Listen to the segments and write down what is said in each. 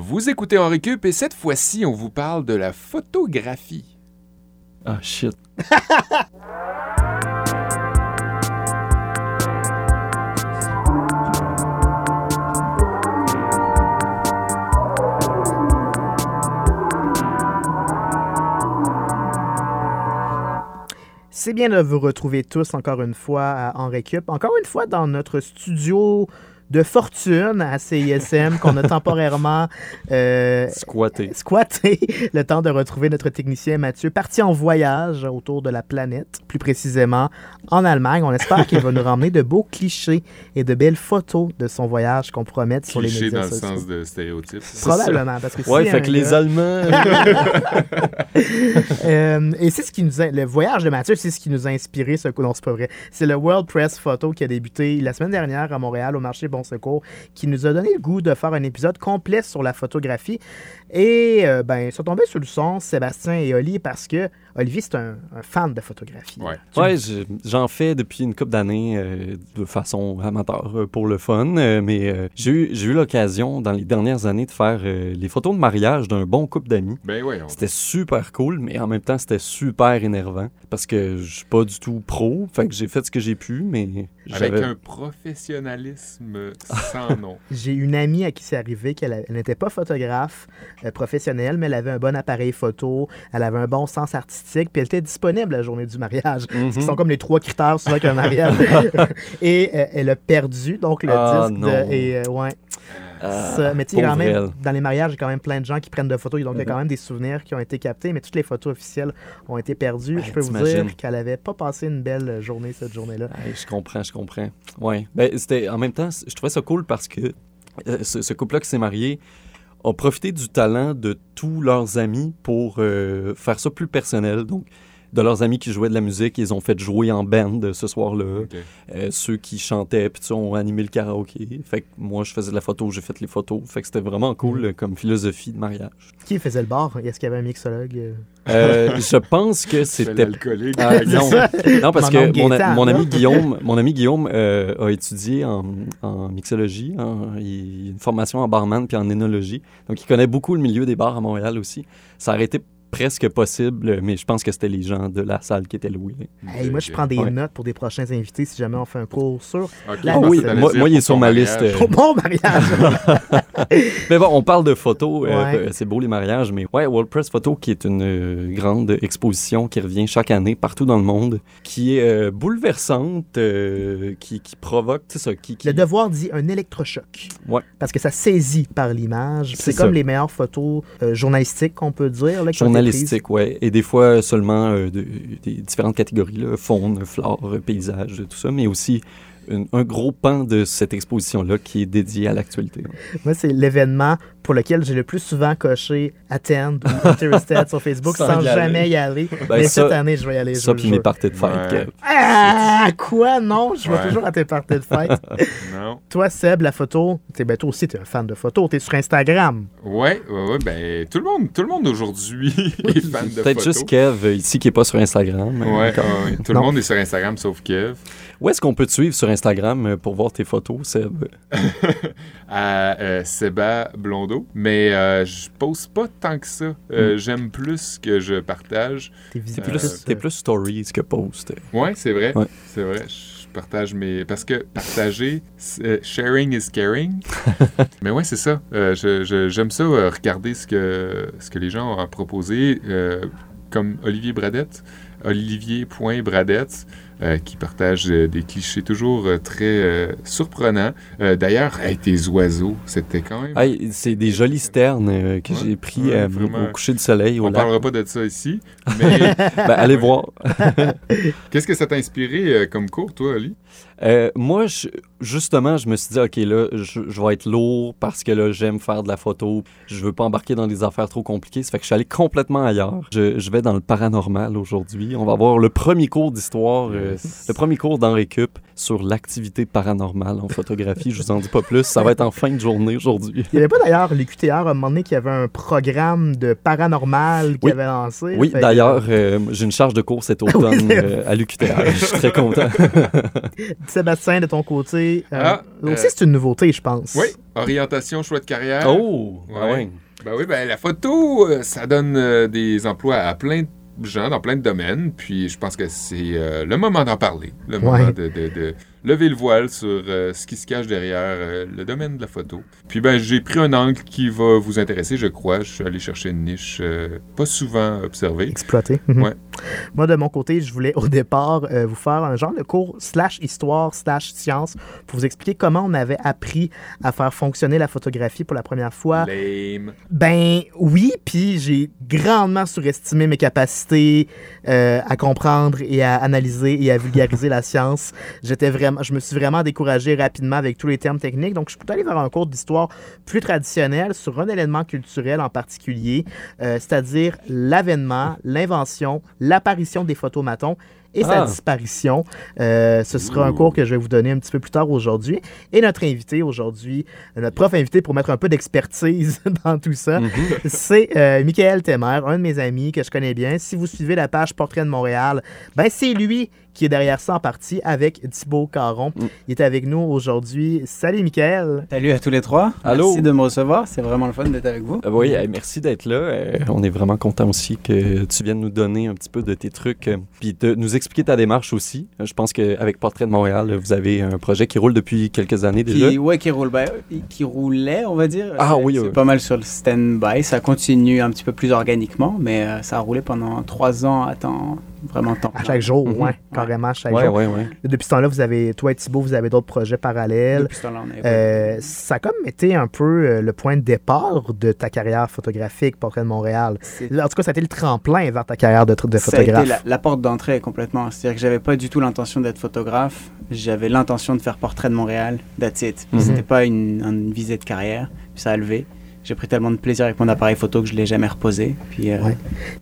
Vous écoutez en récup et cette fois-ci, on vous parle de la photographie. Ah, shit. C'est bien de vous retrouver tous encore une fois à- en récup. Encore une fois dans notre studio de fortune à CISM qu'on a temporairement euh, Squatté. squatté le temps de retrouver notre technicien Mathieu, parti en voyage autour de la planète, plus précisément en Allemagne. On espère qu'il va nous ramener de beaux clichés et de belles photos de son voyage qu'on pourra mettre sur les Cliché médias dans le sens de stéréotype. Probablement, parce que Ouais, si fait que les Allemands. Euh, et c'est ce qui nous a, le voyage de Mathieu, c'est ce qui nous a inspiré ce coup. Non, c'est pas vrai. C'est le World Press Photo qui a débuté la semaine dernière à Montréal au marché Bon Qui nous a donné le goût de faire un épisode complet sur la photographie. Et euh, ben, ils sont tombés sur le son, Sébastien et Oli, parce que Olivier, c'est un, un fan de photographie. Ouais. J'en fais depuis une couple d'années euh, de façon amateur euh, pour le fun, euh, mais euh, j'ai eu, j'ai eu l'occasion dans les dernières années de faire euh, les photos de mariage d'un bon couple d'amis. Ben ouais, on- C'était super cool, mais en même temps, c'était super énervant parce que je suis pas du tout pro. Fait que j'ai fait ce que j'ai pu, mais avec un professionnalisme sans nom. J'ai une amie à qui c'est arrivé qu'elle n'était pas photographe professionnelle, mais elle avait un bon appareil photo, elle avait un bon sens artistique, puis elle était disponible la journée du mariage. Mhm. Ce sont comme les trois critères souvent qu'un mariage. et euh, elle a perdu donc le Ah, disque. non. de- et, euh, ouais, Ah, ça. Mais tu sais, quand même, elle. dans les mariages, il y a quand même plein de gens qui prennent de photos. Donc, il y a Mhm. quand même des souvenirs qui ont été captés, mais toutes les photos officielles ont été perdues. Ouais, Je peux vous dire qu'elle avait pas passé une belle journée cette journée-là. Ouais, je comprends, je comprends. Ouais. Ben, en même temps, je trouvais ça cool parce que euh, ce, ce couple-là qui s'est marié a profité du talent de tous leurs amis pour euh, faire ça plus personnel. Donc, de leurs amis qui jouaient de la musique, ils ont fait jouer en band ce soir-là. Euh, ceux qui chantaient, puis ont animé le karaoké. Fait que moi, je faisais de la photo, j'ai fait les photos. Fait que c'était vraiment cool euh, comme philosophie de mariage. Qui faisait le bar? Est-ce qu'il y avait un mixologue euh? Euh, je pense que c'était l'alcoolique. Ah, non. Non, parce Mon que mon, a- Gaétan, mon là. ami Guillaume, mon ami Guillaume euh, a étudié en, en mixologie, hein. il a une formation en barman puis en énologie. Donc, il connaît beaucoup le milieu des bars à Montréal aussi. Ça aurait été presque possible, mais je pense que c'était les gens de la salle qui étaient loués. Hey, moi, je prends des Ouais. notes pour des prochains invités si jamais on fait un cours sur Ok, La oui, moi- il est sur ma mariage. liste, euh, pour mon mariage. Mais bon, on parle de photos. euh, Ouais. euh, c'est beau les mariages, mais ouais, World Press Photo, qui est une euh, grande exposition qui revient chaque année partout dans le monde, qui est euh, bouleversante, euh, qui, qui provoque, c'est ça, qui, qui- Le devoir dit un électrochoc. Ouais. Parce que ça saisit par l'image. C'est comme ça. les meilleures photos euh, journalistiques qu'on peut dire. Là, journalistique, ouais, et des fois seulement euh, de- des différentes catégories, là, faune, flore, paysage, tout ça, mais aussi une- un gros pan de cette exposition-là qui est dédié à l'actualité. Moi, c'est l'événement pour lequel j'ai le plus souvent coché Attend ou Interested sur Facebook Sans sans, y aller. jamais y aller. Ben, Mais ça- cette année, je vais y aller. Ça, puis mes parties de fête. Ouais. Kev. Ah, quoi? Non, je vais Ouais. toujours à tes parties de fête. Non. toi, Seb, la photo, t'es, ben, toi aussi, t'es un fan de photo. T'es sur Instagram. Ouais, ouais, ouais, ben tout le monde, tout le monde aujourd'hui est fan de Peut-être photos. juste Kev euh, ici qui n'est pas sur Instagram. Ouais, ouais, tout le Non. monde est sur Instagram sauf Kev. Où est-ce qu'on peut te suivre sur Instagram euh, pour voir tes photos, Seb? à euh, Seba Blondeau. Mais euh, je poste pas tant que ça. Euh, J'aime plus que je partage. T'es Euh, plus, plus stories que post. Ouais, c'est vrai. Ouais. C'est vrai. Je partage mes. Parce que partager, sharing is caring. Mais ouais, c'est ça. Euh, je- je- J'aime ça, euh, regarder ce que, ce que les gens ont à proposer. euh, comme Olivier Bradette, olivier.bradette, qui partage euh, des clichés toujours euh, très euh, surprenants. Euh, D'ailleurs, hey, tes oiseaux, c'était quand même. Hey, c'est des jolies sternes euh, que Ouais, j'ai pris ouais, euh, au coucher du soleil. Au On lac. parlera pas de ça ici. Mais Ben, allez voir. qu'est-ce que ça t'a inspiré euh, comme cours, toi? Euh, moi, je- justement, je me suis dit, OK, là, je, je vais être lourd parce que là, j'aime faire de la photo. Je veux pas embarquer dans des affaires trop compliquées. Ça fait que je suis allé complètement ailleurs. Je, je vais dans le paranormal aujourd'hui. On va avoir le premier cours d'histoire euh, le premier cours dans Récup sur l'activité paranormale en photographie. Je vous en dis pas plus. Ça va être en fin de journée aujourd'hui. Il n'y avait pas d'ailleurs l'UQTR à un moment donné qui avait un programme de paranormal qu'il Oui. avait lancé? Oui, Fait d'ailleurs, euh, j'ai une charge de cours cet automne euh, à l'UQTR. Je suis très content. Sébastien, de ton côté, euh, Ah, aussi euh, c'est une nouveauté, je pense. Oui, orientation, choix de carrière. Oh! ah Ouais. ouais. Ben oui, ben la photo, euh, ça donne euh, des emplois à plein de gens dans plein de domaines. Puis je pense que c'est euh, le moment d'en parler. Le moment Ouais. de, de- de lever le voile sur euh, ce qui se cache derrière euh, le domaine de la photo. Puis ben j'ai pris un angle qui va vous intéresser, je crois. Je suis allé chercher une niche euh, pas souvent observée. Exploité. Ouais. Moi, de mon côté, je voulais au départ vous faire un genre de cours slash histoire slash science pour vous expliquer comment on avait appris à faire fonctionner la photographie pour la première fois. Lame. Ben oui, puis j'ai grandement surestimé mes capacités à comprendre et à analyser et à vulgariser la science. J'étais vraiment, je me suis vraiment découragé rapidement avec tous les termes techniques. Donc, je suis allé vers un cours d'histoire plus traditionnel sur un élément culturel en particulier, euh, c'est-à-dire l'avènement, l'invention, l'apparition des photomatons et sa Ah. disparition. Euh, ce sera un cours que je vais vous donner un petit peu plus tard aujourd'hui. Et notre invité aujourd'hui, notre prof invité pour mettre un peu d'expertise dans tout ça, Mhm. c'est euh, Michael Temer, un de mes amis que je connais bien. Si vous suivez la page Portrait de Montréal, ben c'est lui qui est derrière ça en partie avec Thibaut Caron. Mm. Il est avec nous aujourd'hui. Salut Michael. Salut à tous les trois. Allô? Merci de me recevoir. C'est vraiment le fun d'être avec vous. Euh, oui, euh, merci d'être là. Euh, on est vraiment content aussi que tu viennes nous donner un petit peu de tes trucs, euh, puis de nous expliquer ta démarche aussi. Je pense qu'avec Portrait de Montréal, vous avez un projet qui roule depuis quelques années déjà. Ouais, qui, roule, qui roulait, on va dire. Ah oui, C'est oui. pas mal sur le stand-by. Ça continue un petit peu plus organiquement, mais ça a roulé pendant trois ans à temps vraiment temps. À chaque jour, Mhm. ouais, carrément à chaque Ouais, jour. ouais, ouais. Depuis ce temps-là, vous avez, toi et Thibaut, vous avez d'autres projets parallèles. Depuis ce temps-là, on est- Euh, ça a comme été un peu euh, le point de départ de ta carrière photographique, Portrait de Montréal. C'est- En tout cas, ça a été le tremplin vers ta carrière de, de Ça a été photographe. la, la porte d'entrée complètement. C'est-à-dire que j'avais pas du tout l'intention d'être photographe. J'avais l'intention de faire portrait de Montréal. That's it. Mhm. C'était pas une, une visée de carrière. Puis ça a levé. J'ai pris tellement de plaisir avec mon appareil photo que je l'ai jamais reposé. Puis euh.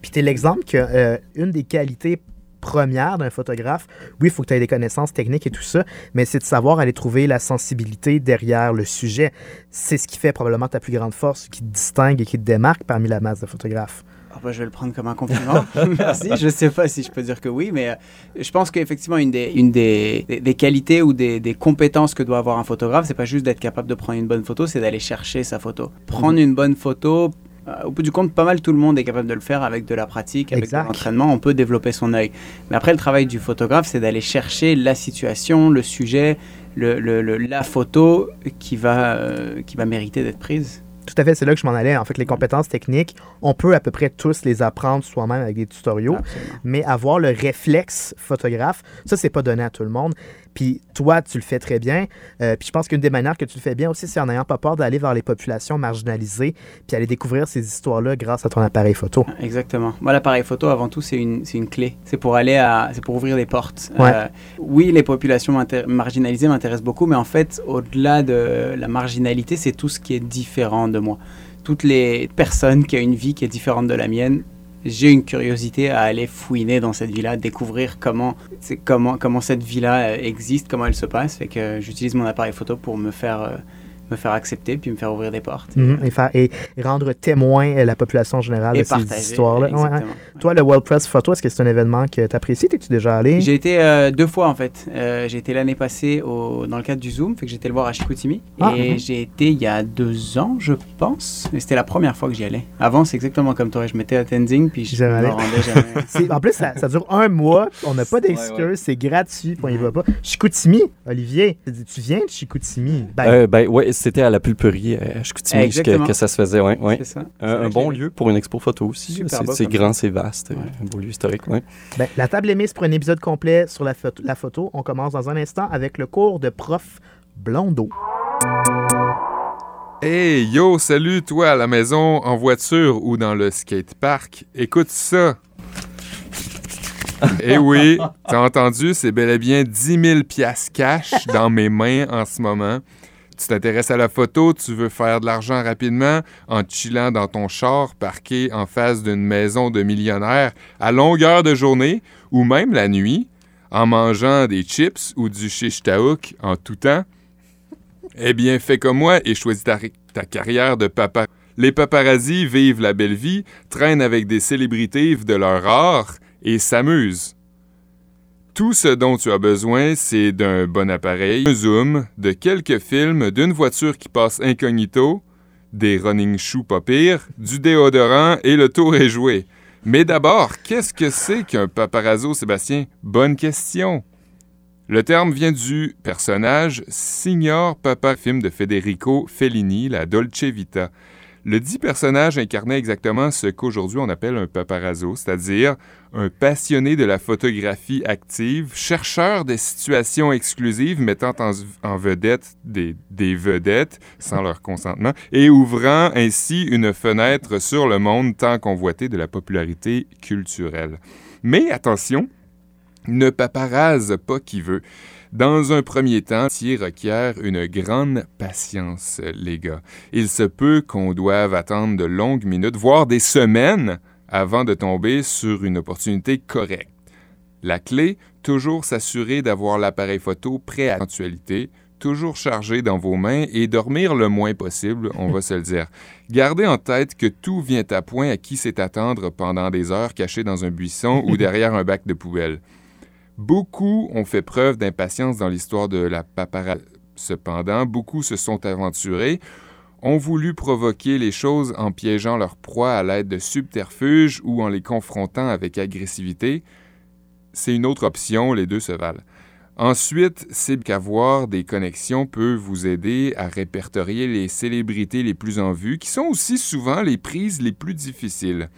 Puis tu es l'exemple que euh, une des qualités premières d'un photographe, oui, il faut que tu aies des connaissances techniques et tout ça, mais c'est de savoir aller trouver la sensibilité derrière le sujet. C'est ce qui fait probablement ta plus grande force, qui te distingue et qui te démarque parmi la masse de photographes. Ah bah, je vais le prendre comme un compliment. Merci. Je sais pas si je peux dire que oui, mais euh, je pense qu'effectivement, une, des, une des, des, des qualités ou des, des compétences que doit avoir un photographe, c'est pas juste d'être capable de prendre une bonne photo, c'est d'aller chercher sa photo. Prendre une bonne photo, euh, au bout du compte, pas mal tout le monde est capable de le faire avec de la pratique, avec Exact. de l'entraînement, on peut développer son œil. Mais après, le travail du photographe, c'est d'aller chercher la situation, le sujet, le, le- le- la photo qui va, euh, qui va mériter d'être prise. Tout à fait, c'est là que je m'en allais. En fait, les compétences techniques, on peut à peu près tous les apprendre soi-même avec des tutoriaux. Absolument. mais avoir le réflexe photographe, ça, c'est pas donné à tout le monde. Puis toi, tu le fais très bien. Euh, puis je pense qu'une des manières que tu le fais bien aussi, c'est en n'ayant pas peur d'aller vers les populations marginalisées, puis aller découvrir ces histoires-là grâce à ton appareil photo. Exactement. Moi, l'appareil photo, avant tout, c'est une, c'est une clé. C'est pour aller à, c'est pour ouvrir des portes. Ouais. Euh, oui, les populations marginalisées m'intéressent beaucoup, mais en fait, au-delà de la marginalité, c'est tout ce qui est différent de moi. Toutes les personnes qui ont une vie qui est différente de la mienne, j'ai une curiosité à aller fouiner dans cette vie-là, découvrir comment, comment, comment cette vie-là euh, existe, comment elle se passe. Fait que euh, j'utilise mon appareil photo pour me faire, euh, me faire accepter, puis me faire ouvrir des portes. Mhm, et, faire, et rendre témoin la population générale Et de ces partager. histoires-là. Ouais, ouais. Exactement. Toi, le World Press Photo, est-ce que c'est un événement que tu apprécies? T'es-tu déjà allé? J'ai été euh, deux fois en fait. Euh, j'ai été l'année passée au, dans le cadre du Zoom, fait que j'étais le voir à Chicoutimi. Ah, et mhm. j'ai été il y a deux ans, je pense. Et c'était la première fois que j'y allais. Avant, c'est exactement comme toi. Je m'étais à Tenzing, puis je me rendais jamais. En plus, ça, ça dure un mois. On n'a pas d'excuses. Ouais, ouais. C'est gratuit. On y va pas. Chicoutimi, Olivier, tu viens de Chicoutimi? Ben, Euh, ben ouais, c'était à la pulperie à Chicoutimi que, ça se faisait, ouais. ouais. C'est ça. Un, C'est un bon lieu pour une expo photo aussi. Super C'est grand, c'est vaste. Ouais. Un beau lieu historique, ouais. Ben, la table est mise pour un épisode complet sur la photo, la photo. On commence dans un instant avec le cours de prof Blondeau. Hey, yo, salut, toi à la maison, en voiture ou dans le skatepark. Écoute ça. Eh oui, t'as entendu, c'est bel et bien 10 000 piastres cash dans mes mains en ce moment. Tu t'intéresses à la photo, tu veux faire de l'argent rapidement en chillant dans ton char parqué en face d'une maison de millionnaire à longueur de journée ou même la nuit. en mangeant des chips ou du shish taouk en tout temps? Eh bien, fais comme moi et choisis ta, carrière de papa. Les paparazzis vivent la belle vie, traînent avec des célébrités de leur art et s'amusent. Tout ce dont tu as besoin, c'est d'un bon appareil, un zoom, de quelques films, d'une voiture qui passe incognito, des running shoes pas pire, du déodorant et le tour est joué. Mais d'abord, qu'est-ce que c'est qu'un paparazzo, Sébastien? Bonne question. Le terme vient du personnage Signor Papa, film de Federico Fellini, la Dolce Vita. Le dit personnage incarnait exactement ce qu'aujourd'hui on appelle un paparazzo, c'est-à-dire un passionné de la photographie active, chercheur de situations exclusives mettant en, vedette des, des, vedettes sans leur consentement et ouvrant ainsi une fenêtre sur le monde tant convoité de la popularité culturelle. Mais attention, ne paparazze pas qui veut. Dans un premier temps, ceci requiert une grande patience, les gars. Il se peut qu'on doive attendre de longues minutes, voire des semaines, avant de tomber sur une opportunité correcte. La clé, toujours s'assurer d'avoir l'appareil photo prêt à l'éventualité, toujours chargé dans vos mains et dormir le moins possible, on va se le dire. Gardez en tête que tout vient à point à qui sait attendre pendant des heures caché dans un buisson ou derrière un bac de poubelle. Beaucoup ont fait preuve d'impatience dans l'histoire de la paparazzi. Cependant, beaucoup se sont aventurés, ont voulu provoquer les choses en piégeant leur proie à l'aide de subterfuges ou en les confrontant avec agressivité. C'est une autre option, les deux se valent. Ensuite, c'est qu'avoir des connexions peut vous aider à répertorier les célébrités les plus en vue, qui sont aussi souvent les prises les plus difficiles.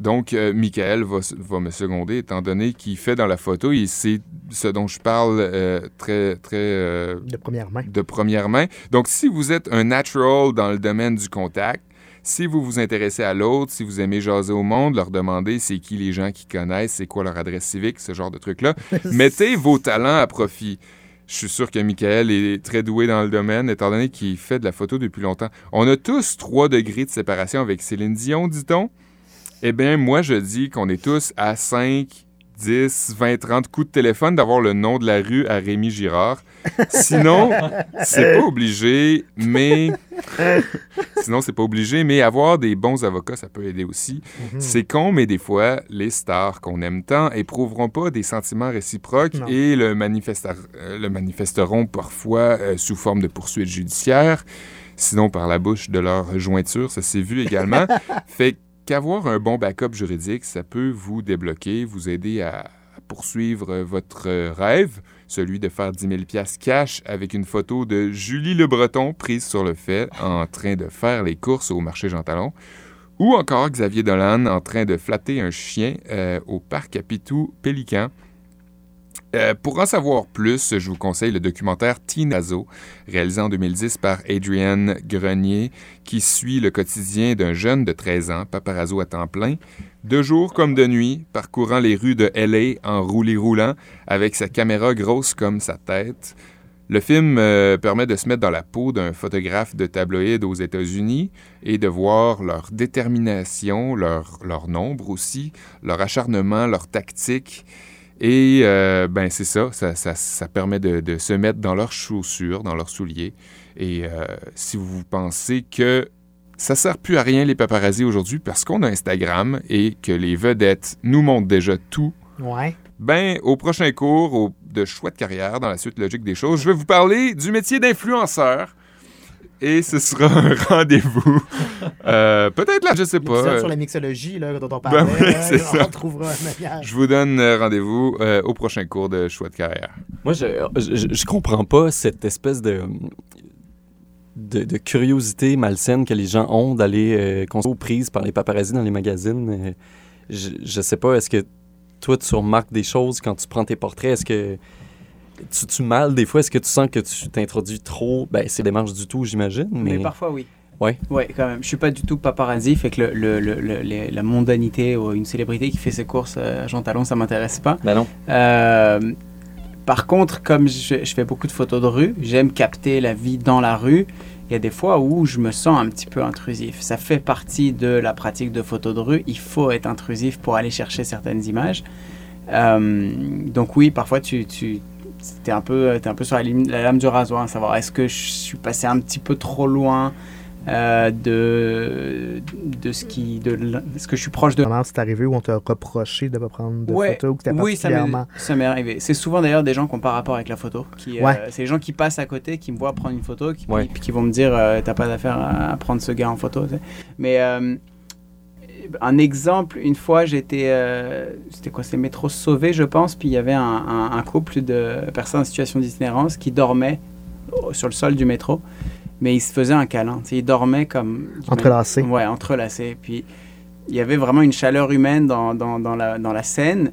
Donc, euh, Michael va, va, me seconder, étant donné qu'il fait dans la photo, et c'est ce dont je parle euh, très, très... Euh, de première main. De première main. Donc, si vous êtes un natural dans le domaine du contact, si vous vous intéressez à l'autre, si vous aimez jaser au monde, leur demander c'est qui les gens qui connaissent, c'est quoi leur adresse civique, ce genre de trucs-là, mettez vos talents à profit. Je suis sûr que Michael est très doué dans le domaine, étant donné qu'il fait de la photo depuis longtemps. On a tous trois degrés de séparation avec Céline Dion, dit-on. Eh bien, moi, je dis qu'on est tous à 5, 10, 20, 30 coups de téléphone d'avoir le nom de la rue à Rémi Girard. Sinon, c'est pas obligé, mais. Sinon, c'est pas obligé, mais avoir des bons avocats, ça peut aider aussi. Mm -hmm. C'est con, mais des fois, les stars qu'on aime tant éprouveront pas des sentiments réciproques non. et le, manifesta le, manifesteront parfois euh, sous forme de poursuites judiciaires, sinon par la bouche de leur jointure, ça s'est vu également. fait qu'avoir un bon backup juridique, ça peut vous débloquer, vous aider à, poursuivre votre rêve, celui de faire 10 000 cash avec une photo de Julie Le Breton prise sur le fait en train de faire les courses au marché Jean Talon, ou encore Xavier Dolan en train de flatter un chien euh, au parc à Pitou-Pélican. Euh, pour en savoir plus, je vous conseille le documentaire Tinazo, réalisé en 2010 par Adrienne Grenier, qui suit le quotidien d'un jeune de 13 ans, paparazzo à temps plein, de jour comme de nuit, parcourant les rues de LA en roulis roulant, avec sa caméra grosse comme sa tête. Le film euh, permet de se mettre dans la peau d'un photographe de tabloïd aux États-Unis et de voir leur détermination, leur, leur nombre aussi, leur acharnement, leur tactique. Et euh, ben c'est ça ça, ça, ça, permet de, de, se mettre dans leurs chaussures, dans leurs souliers. Et euh, si vous pensez que ça sert plus à rien les paparazzis aujourd'hui parce qu'on a Instagram et que les vedettes nous montrent déjà tout, ouais. ben au prochain cours au, de choix de carrière, dans la suite logique des choses, je vais vous parler du métier d'influenceur et ce sera un rendez-vous. Euh, Peut-être là, je sais pas. sur la mixologie là, dont on parlait. Ben oui, c'est ça. On trouvera un manière. Je vous donne rendez-vous euh, au prochain cours de choix de carrière. Moi, je, je, je comprends pas cette espèce de, de, de, curiosité malsaine que les gens ont d'aller euh, consommer aux prises par les paparazzis dans les magazines. Euh, je, je sais pas, est-ce que toi, tu remarques des choses quand tu prends tes portraits? Est-ce que tu, tu mal des fois? Est-ce que tu sens que tu t'introduis trop? Ben, c'est démarche du tout, j'imagine. Mais... mais... parfois, oui. Ouais. Ouais, quand même. Je suis pas du tout paparazzi, fait que le, le, le, la mondanité ou une célébrité qui fait ses courses à Jean Talon, ça m'intéresse pas. Ben non. Euh, par contre, comme je, je, fais beaucoup de photos de rue, j'aime capter la vie dans la rue. Il y a des fois où je me sens un petit peu intrusif. Ça fait partie de la pratique de photos de rue. Il faut être intrusif pour aller chercher certaines images. Euh, donc oui, parfois tu, tu es un peu, t'es un peu sur la, lim- la lame du rasoir, à savoir est-ce que je suis passé un petit peu trop loin euh, de, de ce qui, de est-ce que je suis proche de Comment c'est arrivé où on t'a reproché de ne pas prendre de Ouais, photos ou que t'es oui, ça m'est, particulièrement... ça m'est arrivé. C'est souvent d'ailleurs des gens qui n'ont pas rapport avec la photo. Qui, euh, c'est les gens qui passent à côté, qui me voient prendre une photo, qui, Ouais. puis qui vont me dire euh, T'as pas d'affaire à, à prendre ce gars en photo. Mais euh, un exemple, une fois j'étais. euh, c'était quoi C'était métro sauvé, je pense. Puis il y avait un, un- un couple de personnes en situation d'itinérance qui dormaient sur le sol du métro. Mais ils se faisaient un câlin. Ils dormaient comme. Entrelacés. Ouais, entrelacés. Puis il y avait vraiment une chaleur humaine dans, dans, dans la, dans la scène.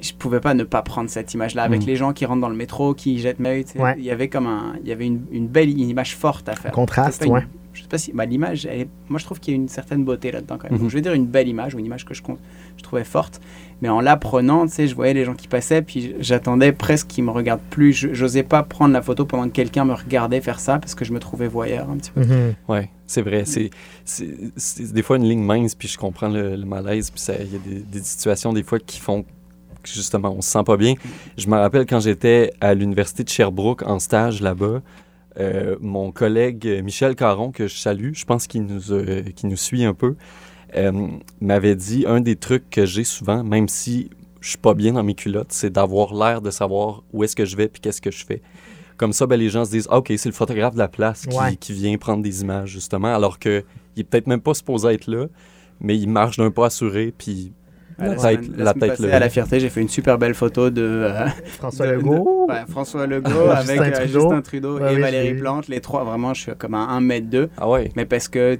Je pouvais pas ne pas prendre cette image-là avec Mm. les gens qui rentrent dans le métro, qui jettent l'œil. tu sais. Ouais. Il y avait comme un, il y avait une, une belle une image forte à faire. Contraste, C'est une- ouais. Je sais pas si bah, l'image, est- moi je trouve qu'il y a une certaine beauté là-dedans quand même. Mhm. Donc, je vais dire une belle image ou une image que je, je trouvais forte. Mais en la prenant, tu sais, je voyais les gens qui passaient, puis j'attendais presque qu'ils me regardent plus. Je- J'osais pas prendre la photo pendant que quelqu'un me regardait faire ça parce que je me trouvais voyeur un petit peu. Mhm. Ouais, c'est vrai. C'est, des fois une ligne mince, puis je comprends le, le malaise, puis ça- il y a des, des situations des fois qui font que justement on se sent pas bien. Je me rappelle quand j'étais à l'université de Sherbrooke en stage là-bas, euh, mon collègue Michel Caron, que je salue, je pense qu'il nous, euh, nous suit un peu, euh, m'avait dit un des trucs que j'ai souvent, même si je suis pas bien dans mes culottes, c'est d'avoir l'air de savoir où est-ce que je vais puis qu'est-ce que je fais. Comme ça, ben, les gens se disent Ah, OK, c'est le photographe de la place qui, Ouais. qui vient prendre des images, justement, alors qu'il est peut-être même pas supposé être là, mais il marche d'un pas assuré, puis la La tête, la semaine tête passée, à la fierté, j'ai fait une super belle photo de, euh, François de- Legault. de- ouais, François Legault Justin avec euh, Trudeau. Justin Trudeau Ouais, et oui, Valérie. Plante. Les trois, vraiment, je suis comme à 1 mètre 2. Ah ouais. Mais parce que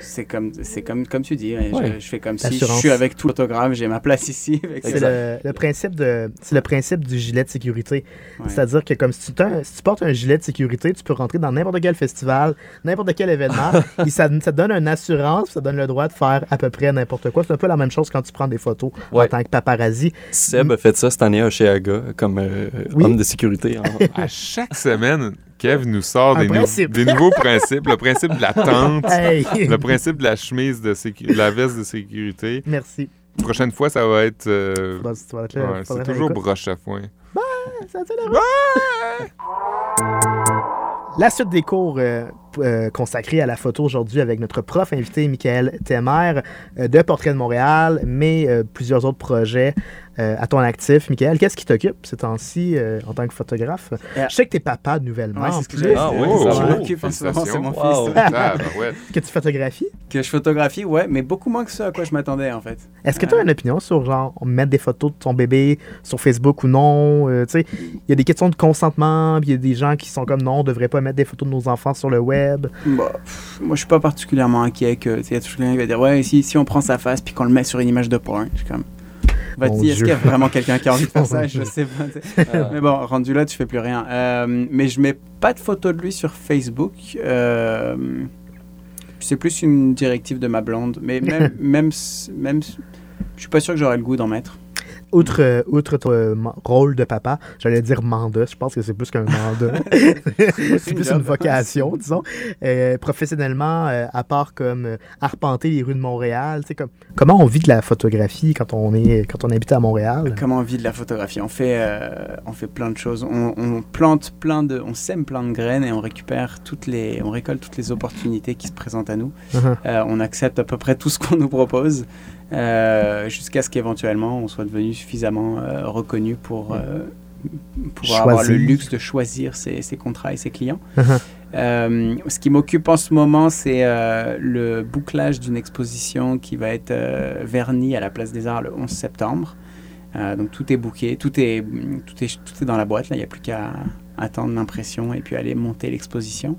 c'est comme, c'est comme, comme tu dis, ouais, Ouais. je, je fais comme si je suis avec tout l'autographe, j'ai ma place ici. C'est le, le principe de, c'est le principe du gilet de sécurité. Ouais. C'est-à-dire que comme si tu, t'as- si tu portes un gilet de sécurité, tu peux rentrer dans n'importe quel festival, n'importe quel événement, et ça, ça te donne une assurance, ça te donne le droit de faire à peu près n'importe quoi. C'est un peu la même chose quand tu prends des photos en tant que paparazzi. Seb a fait ça cette année à Cheaga comme euh, Oui. homme de sécurité. en- À chaque semaine, Kev nous sort des, nou- principe. des nouveaux principes. Le principe de la tente, Hey! le principe de la chemise de sécurité, la veste de sécurité. Merci. Prochaine fois, ça va être. euh, Faudra- tu vas être là, ouais, faudra c'est toujours broche à foin. Ça te la La suite des cours euh, euh, consacrés à la photo aujourd'hui avec notre prof invité Michael Temer euh, de Portrait de Montréal, mais euh, plusieurs autres projets euh, à ton actif. Michael, qu'est-ce qui t'occupe ces temps-ci euh, en tant que photographe? Je sais que t'es papa nouvellement. Ouais, en c'est ce que plus. j'allais Ah oui, Oh, ça Je va. m'occupe en ce moment, c'est mon Wow. fils. Ah, ben ouais. Que tu photographies? Que je photographie, ouais, mais beaucoup moins que ce à quoi je m'attendais en fait. Est-ce que tu as une opinion sur genre mettre des photos de ton bébé sur Facebook ou non? Euh, tu sais, il y a des questions de consentement, puis il y a des gens qui sont comme non, on devrait pas mettre des photos de nos enfants sur le web. Bah, pff, moi, je suis pas particulièrement inquiet que. tu sais, Il y a toujours quelqu'un qui va dire Ouais, si, si on prend sa face puis qu'on le met sur une image de porn, je suis comme. Est-ce qu'il y a vraiment quelqu'un qui a envie de faire ça? Je sais pas. Ah. Mais bon, rendu là, tu fais plus rien. Euh, mais je mets pas de photos de lui sur Facebook. Euh, c'est plus une directive de ma blonde. Mais même, même, même, je suis pas sûr que j'aurais le goût d'en mettre. Outre, euh, outre ton euh, rôle de papa, j'allais dire mandat. Je pense que c'est plus qu'un mandat. c'est plus une vocation, disons. Euh, professionnellement, euh, à part comme euh, arpenter les rues de Montréal, tu sais, comme, comment on vit de la photographie quand on, est, quand on habite à Montréal? Comment on vit de la photographie? On fait, euh, on fait plein de choses. On, on plante plein de, on sème plein de graines et on récupère toutes les, on récolte toutes les opportunités qui se présentent à nous. Euh, on accepte à peu près tout ce qu'on nous propose euh, jusqu'à ce qu'éventuellement on soit devenu suffisamment euh, reconnu pour, euh, pour avoir le luxe de choisir ses, ses contrats et ses clients. Mhm. Euh, ce qui m'occupe en ce moment, c'est le bouclage d'une exposition qui va être vernie à la Place des Arts le 11 septembre. Donc tout est booké, tout est, tout est, tout est dans la boîte. Là, il n'y a plus qu'à attendre l'impression et puis aller monter l'exposition.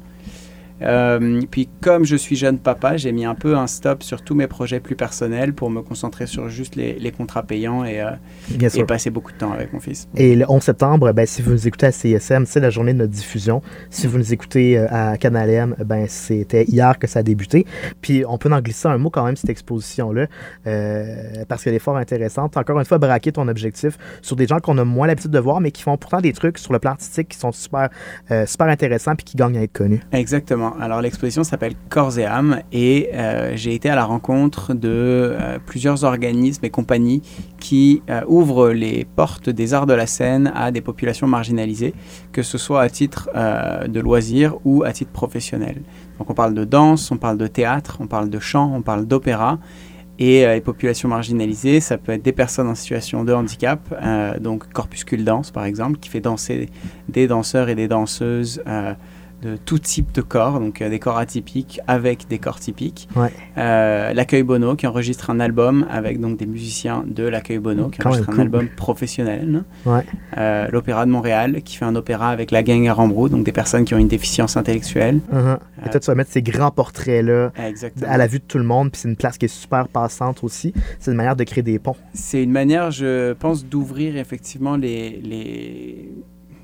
Euh, puis comme je suis jeune papa, j'ai mis un peu un stop sur tous mes projets plus personnels pour me concentrer sur juste les, les contrats payants et, euh, Bien et sûr. passer beaucoup de temps avec mon fils. Et le 11 septembre, ben, si vous nous écoutez à CSM, c'est la journée de notre diffusion. Si vous nous écoutez euh, à Canal M, ben, c'était hier que ça a débuté. Puis on peut en glisser un mot quand même, cette exposition-là, euh, parce qu'elle est fort intéressante. Encore une fois, braquer ton objectif sur des gens qu'on a moins l'habitude de voir, mais qui font pourtant des trucs sur le plan artistique qui sont super, super intéressants puis qui gagnent à être connus. Exactement. Alors l'exposition s'appelle Corps et âme et euh, j'ai été à la rencontre de euh, plusieurs organismes et compagnies qui euh, ouvrent les portes des arts de la scène à des populations marginalisées, que ce soit à titre de loisir ou à titre professionnel. Donc on parle de danse, on parle de théâtre, on parle de chant, on parle d'opéra. Et les populations marginalisées, ça peut être des personnes en situation de handicap, donc Corpuscule Danse par exemple, qui fait danser des danseurs et des danseuses de tout type de corps, donc euh, des corps atypiques avec des corps typiques. Ouais. Euh, L'accueil Bono qui enregistre un album avec donc des musiciens de l'accueil Bono qui Quand enregistre un cool. album professionnel. Ouais. Euh, L'Opéra de Montréal qui fait un opéra avec la gang à Rambrou, donc des personnes qui ont une déficience intellectuelle. Uh-huh. Et toi, tu vas mettre ces grands portraits-là à la vue de tout le monde, puis c'est une place qui est super passante aussi. C'est une manière de créer des ponts. C'est une manière, je pense, d'ouvrir effectivement les, les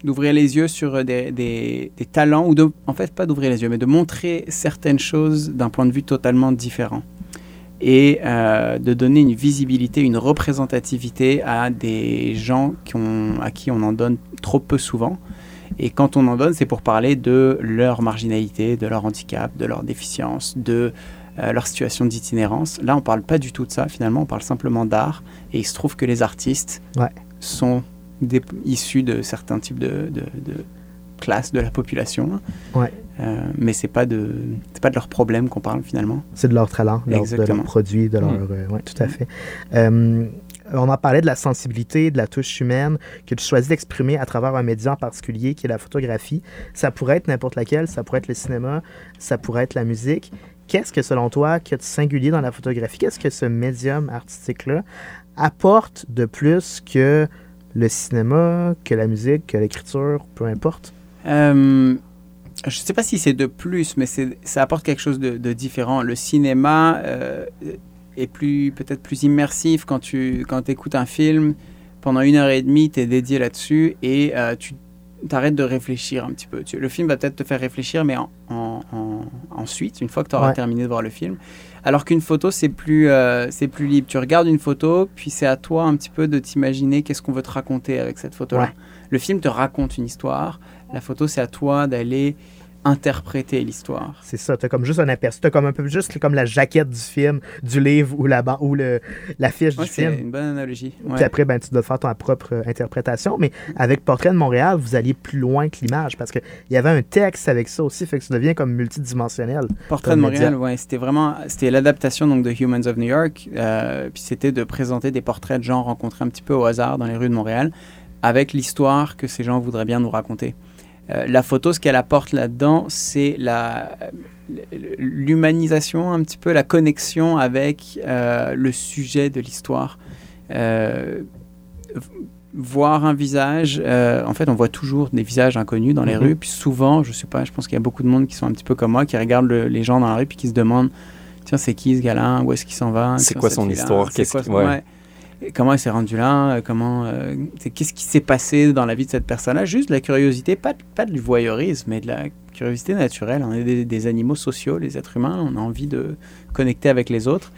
d'ouvrir les yeux sur des, des- des talents ou de, en fait pas d'ouvrir les yeux, mais de montrer certaines choses d'un point de vue totalement différent et euh, de donner une visibilité, une représentativité à des gens qui ont, à qui on en donne trop peu souvent. Et quand on en donne, c'est pour parler de leur marginalité, de leur handicap, de leur déficience, de euh, leur situation d'itinérance. Là, on parle pas du tout de ça, finalement, on parle simplement d'art. Et il se trouve que les artistes Ouais. sont des- issus de certains types de, de- de classes de la population. Ouais. Euh, mais c'est pas de c'est pas de leurs problèmes qu'on parle finalement. C'est de leur talent, leur- de leurs produits, de leur. Mm. euh, ouais, tout à fait. Euh, on en parlait de la sensibilité, de la touche humaine que tu choisis d'exprimer à travers un média en particulier qui est la photographie. Ça pourrait être n'importe laquelle, ça pourrait être le cinéma, ça pourrait être la musique. Qu'est-ce que, selon toi, qu'il y a de singulier dans la photographie? Qu'est-ce que ce médium artistique-là apporte de plus que le cinéma, que la musique, que l'écriture, peu importe? Euh, je sais pas si c'est de plus, mais ça apporte quelque chose de, différent. Le cinéma euh, est plus peut-être plus immersif quand tu quand écoutes un film. Pendant une heure et demie, tu es dédié là-dessus et euh, tu t'arrêtes de réfléchir un petit peu. Le film va peut-être te faire réfléchir, mais en- en- ensuite, une fois que tu auras Ouais. terminé de voir le film. Alors qu'une photo, c'est plus, euh, c'est plus libre. Tu regardes une photo, puis c'est à toi un petit peu de t'imaginer qu'est-ce qu'on veut te raconter avec cette photo-là. Ouais. Le film te raconte une histoire. La photo, c'est à toi d'aller interpréter l'histoire. C'est ça, t'as comme juste un aperçu, t'as comme un peu juste comme la jaquette du film, du livre ou la ou le l'affiche Ouais, du c'est film. une bonne analogie. Ouais. Puis après, ben, tu dois faire ta propre euh, interprétation. Mais avec Portrait de Montréal, vous alliez plus loin que l'image parce qu'il y avait un texte avec ça aussi, fait que ça devient comme multidimensionnel. Portrait de Montréal, ouais, c'était vraiment c'était l'adaptation donc de Humans of New York. euh, puis c'était de présenter des portraits de gens rencontrés un petit peu au hasard dans les rues de Montréal, avec l'histoire que ces gens voudraient bien nous raconter. Euh, la photo, ce qu'elle apporte là-dedans, c'est la l'humanisation, un petit peu la connexion avec euh, le sujet de l'histoire. Euh, voir un visage, en fait, on voit toujours des visages inconnus dans les Mhm. rues, puis souvent, je sais pas, je pense qu'il y a beaucoup de monde qui sont un petit peu comme moi, qui regardent le- les gens dans la rue, puis qui se demandent, tiens, c'est qui ce gars-là, où est-ce qu'il s'en va, C'est quoi son histoire, qu'est-ce ouais. ouais. Comment il s'est rendu là, euh, comment, euh, qu'est-ce qui s'est passé dans la vie de cette personne-là, juste de la curiosité, pas, du voyeurisme, mais de la curiosité naturelle. On est des, animaux sociaux, les êtres humains, on a envie de connecter avec les autres.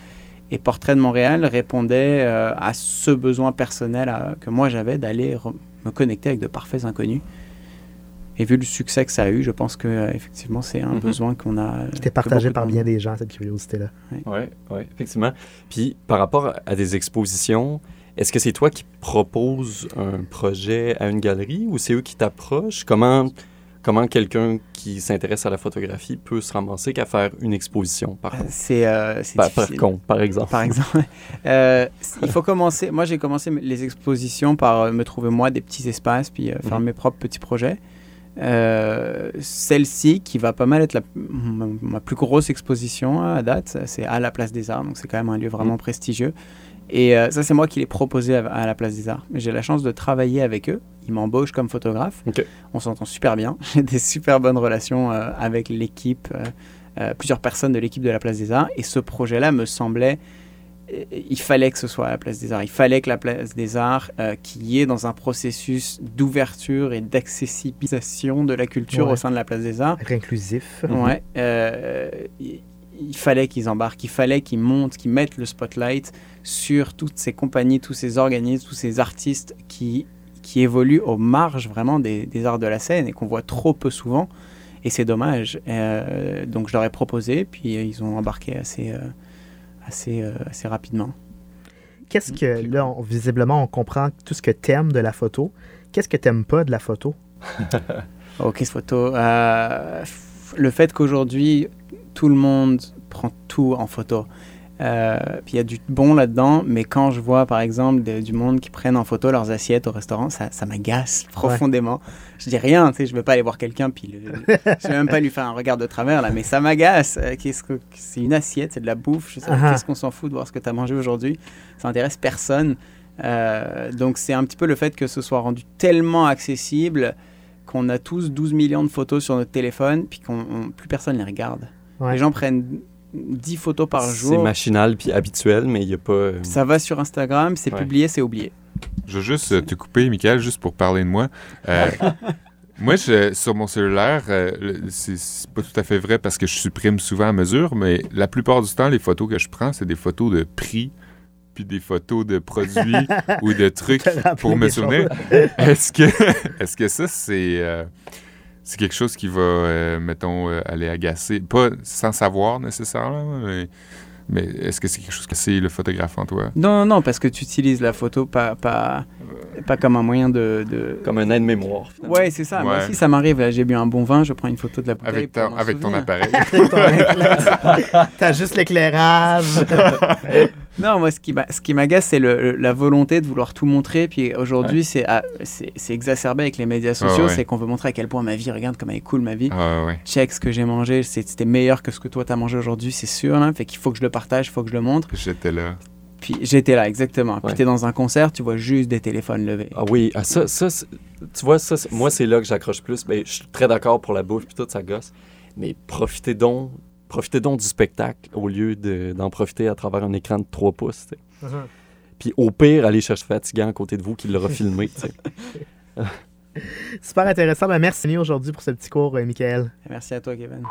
Et Portrait de Montréal répondait euh, à ce besoin personnel que moi j'avais d'aller me connecter avec de parfaits inconnus. Et vu le succès que ça a eu, je pense que euh, effectivement c'est un Mhm. besoin qu'on a. Qui était que partagé par de bien des gens, cette curiosité-là. Oui, ouais, effectivement. Puis par rapport à des expositions, est-ce que c'est toi qui proposes un projet à une galerie ou c'est eux qui t'approchent? Comment, comment quelqu'un qui s'intéresse à la photographie peut se ramasser qu'à faire une exposition, par, Euh, C'est euh, c'est par, par contre, par exemple? par exemple. Euh, il faut commencer. Moi, j'ai commencé les expositions par euh, me trouver moi des petits espaces puis euh, faire Mhm. mes propres petits projets. Euh, Celle-ci, qui va pas mal être la- ma, ma plus grosse exposition à date, c'est à la Place des Arts, donc c'est quand même un lieu vraiment prestigieux. Et euh, ça, c'est moi qui l'ai proposé à, à la Place des Arts. J'ai la chance de travailler avec eux. Ils m'embauchent comme photographe. On s'entend super bien. J'ai des super bonnes relations euh, avec l'équipe, plusieurs personnes de l'équipe de la Place des Arts. Et ce projet-là me semblait il fallait que ce soit à la place des arts. Il fallait que la place des arts, euh, qui y est dans un processus d'ouverture et d'accessibilisation de la culture Ouais. au sein de la place des arts, Être inclusif. Mhm. ouais, euh, il, fallait qu'ils embarquent, il fallait qu'ils montent, qu'ils mettent le spotlight sur toutes ces compagnies, tous ces organismes, tous ces artistes qui, qui évoluent aux marges vraiment des, des arts de la scène et qu'on voit trop peu souvent. Et c'est dommage. Euh, donc je leur ai proposé, puis euh, ils ont embarqué assez, euh, assez, euh, assez rapidement. Qu'est-ce que, là, on- visiblement, on comprend tout ce que t'aimes de la photo. Qu'est-ce que t'aimes pas de la photo? Ok, ce photo. euh, f- le fait qu'aujourd'hui, tout le monde prend tout en photo. Euh, puis il y a du bon là-dedans, mais quand je vois par exemple de- du monde qui prennent en photo leurs assiettes au restaurant, ça, ça m'agace profondément. Je dis rien, tu sais, je vais pas aller voir quelqu'un, puis le- je vais même pas lui faire un regard de travers là, mais ça m'agace. Euh, qu'est-ce que c'est une assiette, c'est de la bouffe. Je sais Ah. qu'est-ce qu'on s'en fout de voir ce que tu as mangé aujourd'hui? Ça intéresse personne. Euh, donc c'est un petit peu le fait que ce soit rendu tellement accessible qu'on a tous 12 millions de photos sur notre téléphone, puis qu'on on- plus personne les regarde. Ouais. Les gens prennent 10 photos par C'est jour. machinal puis habituel, mais il n'y a pas. euh, Ça va sur Instagram, c'est Ouais. publié, c'est oublié. Je veux juste euh, te couper, Michael, juste pour parler de moi. Euh, moi, je, sur mon cellulaire, euh, c'est c'est pas tout à fait vrai parce que je supprime souvent à mesure, mais la plupart du temps, les photos que je prends, c'est des photos de prix, puis des photos de produits ou de trucs pour me souvenir. Est-ce que, est-ce que ça, c'est euh, c'est quelque chose qui va, euh, mettons, euh, aller agacer, pas sans savoir nécessairement, mais, mais est-ce que c'est quelque chose que c'est le photographe en toi? Non, non, non, parce que tu utilises la photo pas, pas, pas comme un moyen de... de... Comme un aide-mémoire. finalement. Ouais, c'est ça. Moi Ouais. aussi, ça m'arrive. Là, j'ai bu un bon vin, je prends une photo de la bouteille Avec, avec ton appareil. T'as juste l'éclairage. Non, moi, ce qui m'a- ce qui m'agace, c'est la volonté de vouloir tout montrer. Puis aujourd'hui, c'est ah, c'est exacerbé avec les médias sociaux. ouais. C'est qu'on veut montrer à quel point ma vie, regarde comme elle est cool, ma vie. Ah ouais. Check ce que j'ai mangé, c'était meilleur que ce que toi t'as mangé aujourd'hui, c'est sûr. Là. Fait qu'il faut que je le partage, il faut que je le montre. J'étais là. Puis j'étais là, exactement. Puis t'es dans un concert, tu vois juste des téléphones levés. Ah oui, ah, ça, tu vois, ça, moi, c'est là que j'accroche plus. Ben, je suis très d'accord pour la bouffe puis tout, ça gosse. Mais profitez donc, profitez donc du spectacle au lieu de- d'en profiter à travers un écran de 3 pouces. Mhm. Puis au pire, allez chercher fatigant à côté de vous qui l'aura filmé. Super intéressant. Ben, merci aujourd'hui pour ce petit cours, euh, Michael. Merci à toi, Kevin.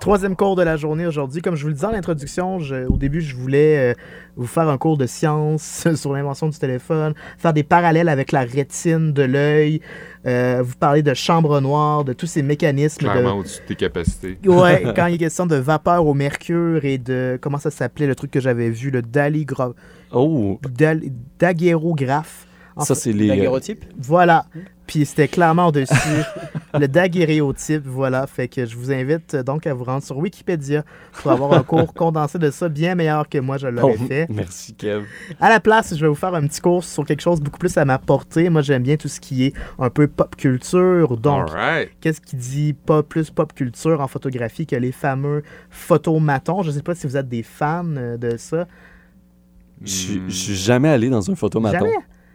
Troisième cours de la journée aujourd'hui. Comme je vous le disais en introduction, je- au début, je voulais euh, vous faire un cours de science sur l'invention du téléphone, faire des parallèles avec la rétine de l'œil, euh, vous parler de chambre noire, de tous ces mécanismes de, Clairement au-dessus de tes capacités. Ouais, quand il est question de vapeur au mercure et de. Comment ça s'appelait le truc que j'avais vu, le daligra- Oh, dal- daguerreographe. Ça, c'est les. euh, Daguerreotype Voilà. Puis c'était clairement au-dessus. le daguerréotype, voilà. Fait que je vous invite euh, donc à vous rendre sur Wikipédia pour avoir un cours condensé de ça bien meilleur que moi je l'aurais oh, fait. Merci, Kev. À la place, je vais vous faire un petit cours sur quelque chose beaucoup plus à ma portée. Moi, j'aime bien tout ce qui est un peu pop culture. Donc, Alright. qu'est-ce qui dit pas plus pop culture en photographie que les fameux photomatons? Je sais pas si vous êtes des fans euh, de ça. Je suis- je suis jamais allé dans un photomaton. Jamais?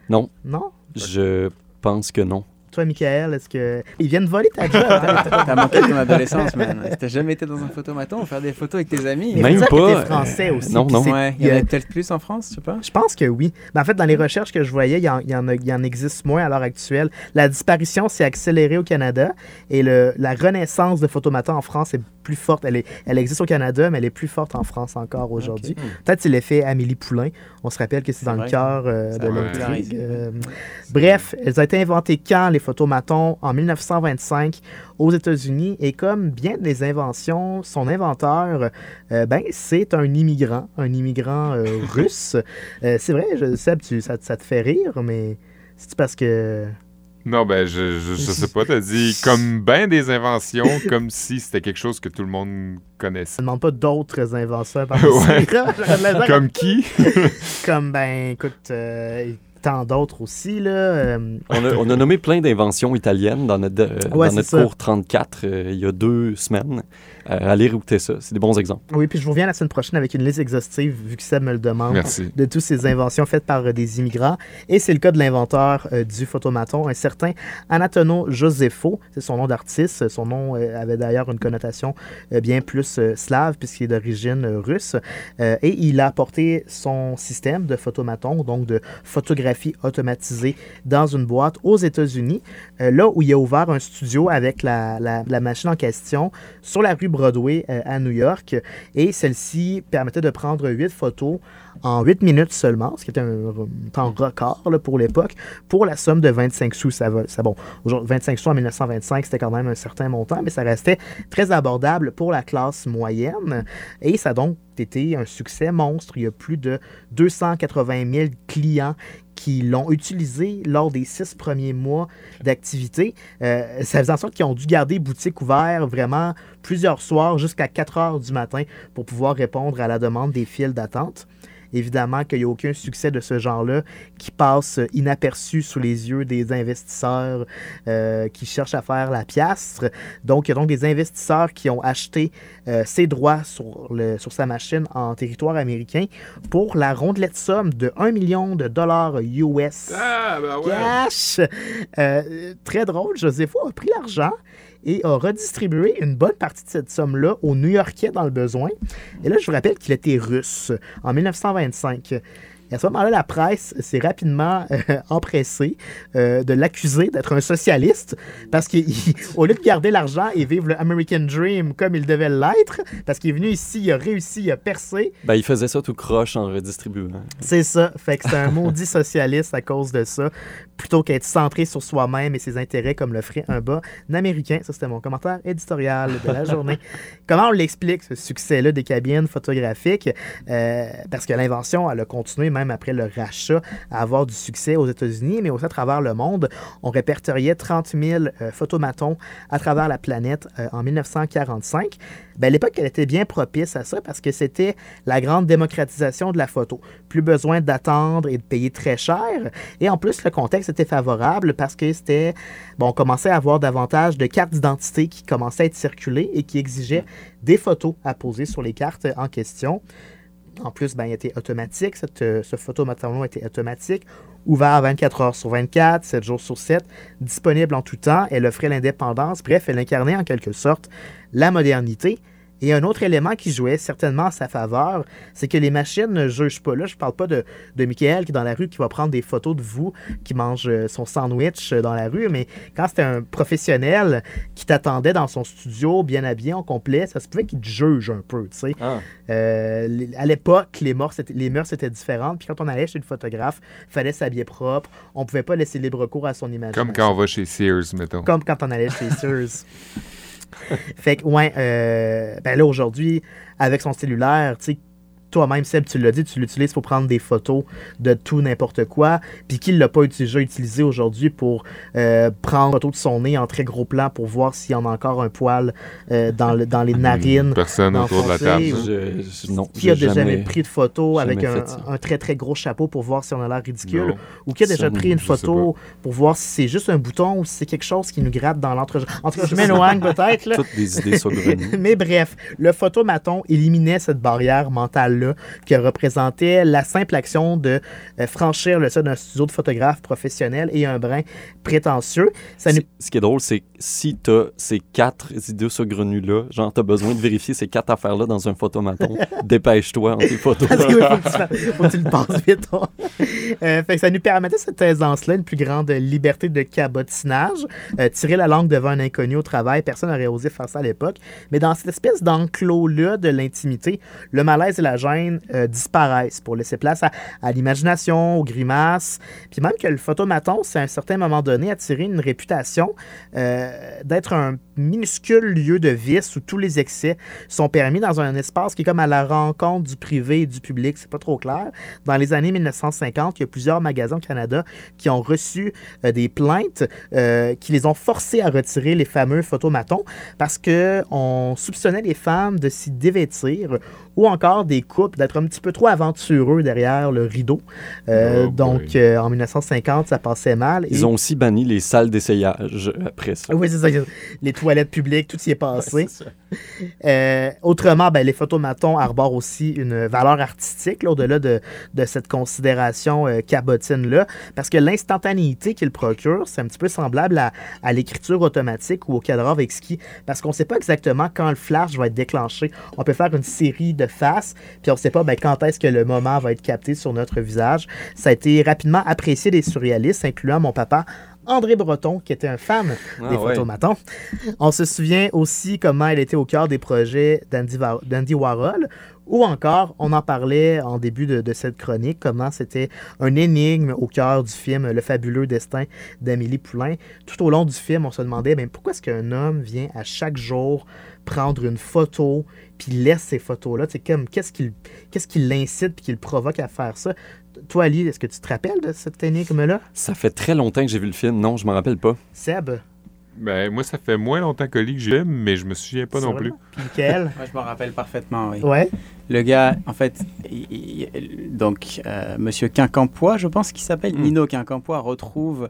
Non. Non? Je pense que non. Toi, Michael, est-ce que. Ils viennent voler ta job. hein? T'as manqué ton adolescence, man. T'as jamais été dans un photomaton faire des photos avec tes amis. Mais Même pas, t'es français euh, aussi. non, non. Ouais, il y en a peut-être plus en France, je sais pas. Je pense que oui. Ben, en fait, dans les recherches que je voyais, il y en, il y en a- il y en existe moins à l'heure actuelle. La disparition s'est accélérée au Canada et le- la renaissance de Photomata en France est plus forte. Elle, est, elle existe au Canada, mais elle est plus forte en France encore aujourd'hui. Peut-être c'est l'effet Amélie Poulain. On se rappelle que c'est dans le cœur euh, de l'intrigue. Euh, bref, elles ont été inventées quand, les photomatons? En 1925 aux États-Unis. Et comme bien des inventions, son inventeur, euh, ben, c'est un immigrant, un immigrant russe. C'est vrai, je sais, tu, ça, ça te fait rire, mais c'est parce que... Non, ben, je, je, je sais pas, t'as dit comme ben des inventions, comme si c'était quelque chose que tout le monde connaissait. Ne demande pas d'autres inventions. Par Ouais. comme... Comme qui? comme, ben, écoute, euh, tant d'autres aussi, là. euh, On a, on a nommé plein d'inventions italiennes dans notre, euh, Ouais, dans notre cours 34 euh, il y a deux semaines. Euh, allez réécouter ça. C'est des bons exemples. Oui, puis je vous reviens la semaine prochaine avec une liste exhaustive, vu que ça me le demande. Merci. de toutes ces inventions faites par euh, des immigrants. Et c'est le cas de l'inventeur euh, du photomaton, un certain Anatono Josefo. C'est son nom d'artiste. Son nom avait d'ailleurs une connotation bien plus slave, puisqu'il est d'origine russe. Et il a apporté son système de photomaton, donc de photographie automatisée, dans une boîte aux États-Unis, là où il a ouvert un studio avec la, la- la machine en question sur la rue Broadway euh, à New York. Et celle-ci permettait de prendre huit photos en 8 minutes seulement, ce qui était un, temps record pour l'époque, pour la somme de 25 sous. Ça va, ça, bon, aujourd'hui, 25 sous en 1925, c'était quand même un certain montant, mais ça restait très abordable pour la classe moyenne. Et ça a donc été un succès monstre. Il y a plus de 280 000 clients qui l'ont utilisé lors des six premiers mois d'activité. Euh, ça faisait en sorte qu'ils ont dû garder boutique ouverte vraiment plusieurs soirs jusqu'à 4 heures du matin pour pouvoir répondre à la demande des files d'attente. Évidemment qu'il n'y a aucun succès de ce genre-là qui passe inaperçu sous les yeux des investisseurs euh, qui cherchent à faire la piastre. Donc, il y a donc des investisseurs qui ont acheté euh, ses droits sur, le, sur sa machine en territoire américain pour la rondelette somme de 1 million de dollars US. Ah, ben ouais. Cash! Euh, très drôle, Josepho a pris l'argent et a redistribué une bonne partie de cette somme-là aux New-Yorkais dans le besoin. Et là, je vous rappelle qu'il était russe en 1925. Et à ce moment-là, la presse s'est rapidement euh, empressée euh, de l'accuser d'être un socialiste parce qu'au lieu de garder l'argent et vivre le American Dream comme il devait l'être, parce qu'il est venu ici, il a réussi, il a percé, Ben, il faisait ça tout croche en redistribuant. c'est ça. Fait que c'est un maudit socialiste à cause de ça, plutôt qu'être centré sur soi-même et ses intérêts comme le ferait un bas américain. Ça, c'était mon commentaire éditorial de la journée. Comment on l'explique, ce succès-là des cabines photographiques? Euh, parce que l'invention, elle a continué même après le rachat à avoir du succès aux États-Unis, mais aussi à travers le monde. On répertoriait 30 000 euh, photomatons à travers la planète euh, en 1945. Ben, l'époque, elle était bien propice à ça parce que c'était la grande démocratisation de la photo. Plus besoin d'attendre et de payer très cher. Et en plus, le contexte était favorable parce que c'était. Bon, on commençait à avoir davantage de cartes d'identité qui commençaient à être circulées et qui exigeaient des photos à poser sur les cartes en question. En plus, ben, il était automatique. Cette, euh, ce photomaton était automatique, ouvert 24 heures sur 24, 7 jours sur 7, disponible en tout temps. Elle offrait l'indépendance. Bref, elle incarnait en quelque sorte la modernité. Et un autre élément qui jouait certainement à sa faveur, c'est que les machines ne jugent pas. Là, je parle pas de, de Michael qui est dans la rue qui va prendre des photos de vous qui mange euh, son sandwich euh, dans la rue, mais quand c'était un professionnel qui t'attendait dans son studio, bien habillé, en complet, ça se pouvait qu'il te juge un peu, tu sais. Ah. Euh, à l'époque, les, mœurs étaient- les mœurs étaient différentes. Puis quand on allait chez le photographe, fallait s'habiller propre. On pouvait pas laisser libre cours à son imagination. Comme quand on va chez Sears, mettons. Comme quand on allait chez Sears. Fait que, ouais, euh, ben là, aujourd'hui, avec son cellulaire, tu sais, toi-même, Seb, tu l'as dit, tu l'utilises pour prendre des photos de tout n'importe quoi. Puis qui ne l'a pas déjà utilisé aujourd'hui pour euh, prendre une photo de son nez en très gros plan pour voir s'il y en a encore un poil euh, dans, le- dans les narines. Personne autour de la table. d'enfoncer ou- Je, je- non, Qui a déjà jamais pris de photo avec un, très très gros chapeau pour voir si on a l'air ridicule Non. ou qui a déjà pris une photo pour voir si c'est juste un bouton ou si c'est quelque chose qui nous gratte dans l'entrejambe. En tout cas, je m'éloigne peut-être. Toutes des idées saugrenues. Mais bref, le photomaton éliminait cette barrière mentale-là qui représentait la simple action de euh, franchir le seuil d'un studio de photographe professionnel et un brin prétentieux. Ça nous... Ce qui est drôle, c'est que si t'as ces quatre idées saugrenues-là, genre t'as besoin de vérifier ces quatre affaires-là dans un photomaton, dépêche-toi en tes photos. Parce faut, que tu faut que tu le passes vite. Euh, fait que ça nous permettait cette aisance-là, une plus grande liberté de cabotinage. Euh, tirer la langue devant un inconnu au travail, personne n'aurait osé faire ça à l'époque. Mais dans cette espèce d'enclos-là de l'intimité, le malaise et la gêne euh, disparaissent pour laisser place à, l'imagination, aux grimaces. Puis même que le photomaton, c'est à un certain moment donné attiré une réputation euh, d'être un minuscule lieu de vice où tous les excès sont permis dans un espace qui est comme à la rencontre du privé et du public. C'est pas trop clair. Dans les années 1950, il y a plusieurs magasins au Canada qui ont reçu euh, des plaintes qui les ont forcés à retirer les fameux photomatons parce que on soupçonnait les femmes de s'y dévêtir ou encore des couples d'être un petit peu trop aventureux derrière le rideau. Euh, Oh donc, euh, en 1950, ça passait mal. Ils ont aussi banni les salles d'essayage après ça. Oui, c'est ça. Les toilettes publiques, tout y est passé. Ouais. Euh, autrement, ben, les photomatons arborent aussi une valeur artistique, là, au-delà de, de cette considération cabotine-là, parce que l'instantanéité qu'il procure, c'est un petit peu semblable à, à l'écriture automatique ou au cadrage avec ski, parce qu'on ne sait pas exactement quand le flash va être déclenché. On peut faire une série de faces, puis on ne sait pas ben, quand est-ce que le moment va être capté sur notre visage. Ça a été rapidement apprécié des surréalistes, incluant mon papa André Breton, qui était un fan Ah des ouais. photomatons. On se souvient aussi comment elle était au cœur des projets d'Andy Warhol. Ou encore, on en parlait en début de, de cette chronique, comment c'était un énigme au cœur du film Le fabuleux destin d'Amélie Poulain. Tout au long du film, on se demandait mais pourquoi est-ce qu'un homme vient à chaque jour prendre une photo puis laisse ces photos-là? C'est comme qu'est-ce qui, qu'est-ce qui l'incite puis qui le provoque à faire ça? Toi, Ali, est-ce que tu te rappelles de cette énigme-là? Ça fait très longtemps que j'ai vu le film. Non, je m'en rappelle pas. Seb? Ben, moi, ça fait moins longtemps que lui que j'ai, mais je me souviens pas non plus. Michael? Moi, je me rappelle parfaitement, oui. Ouais. Le gars, en fait, il- il- donc, euh, Monsieur Quincampoix, je pense qu'il s'appelle, Mm. Nino Quincampoix, retrouve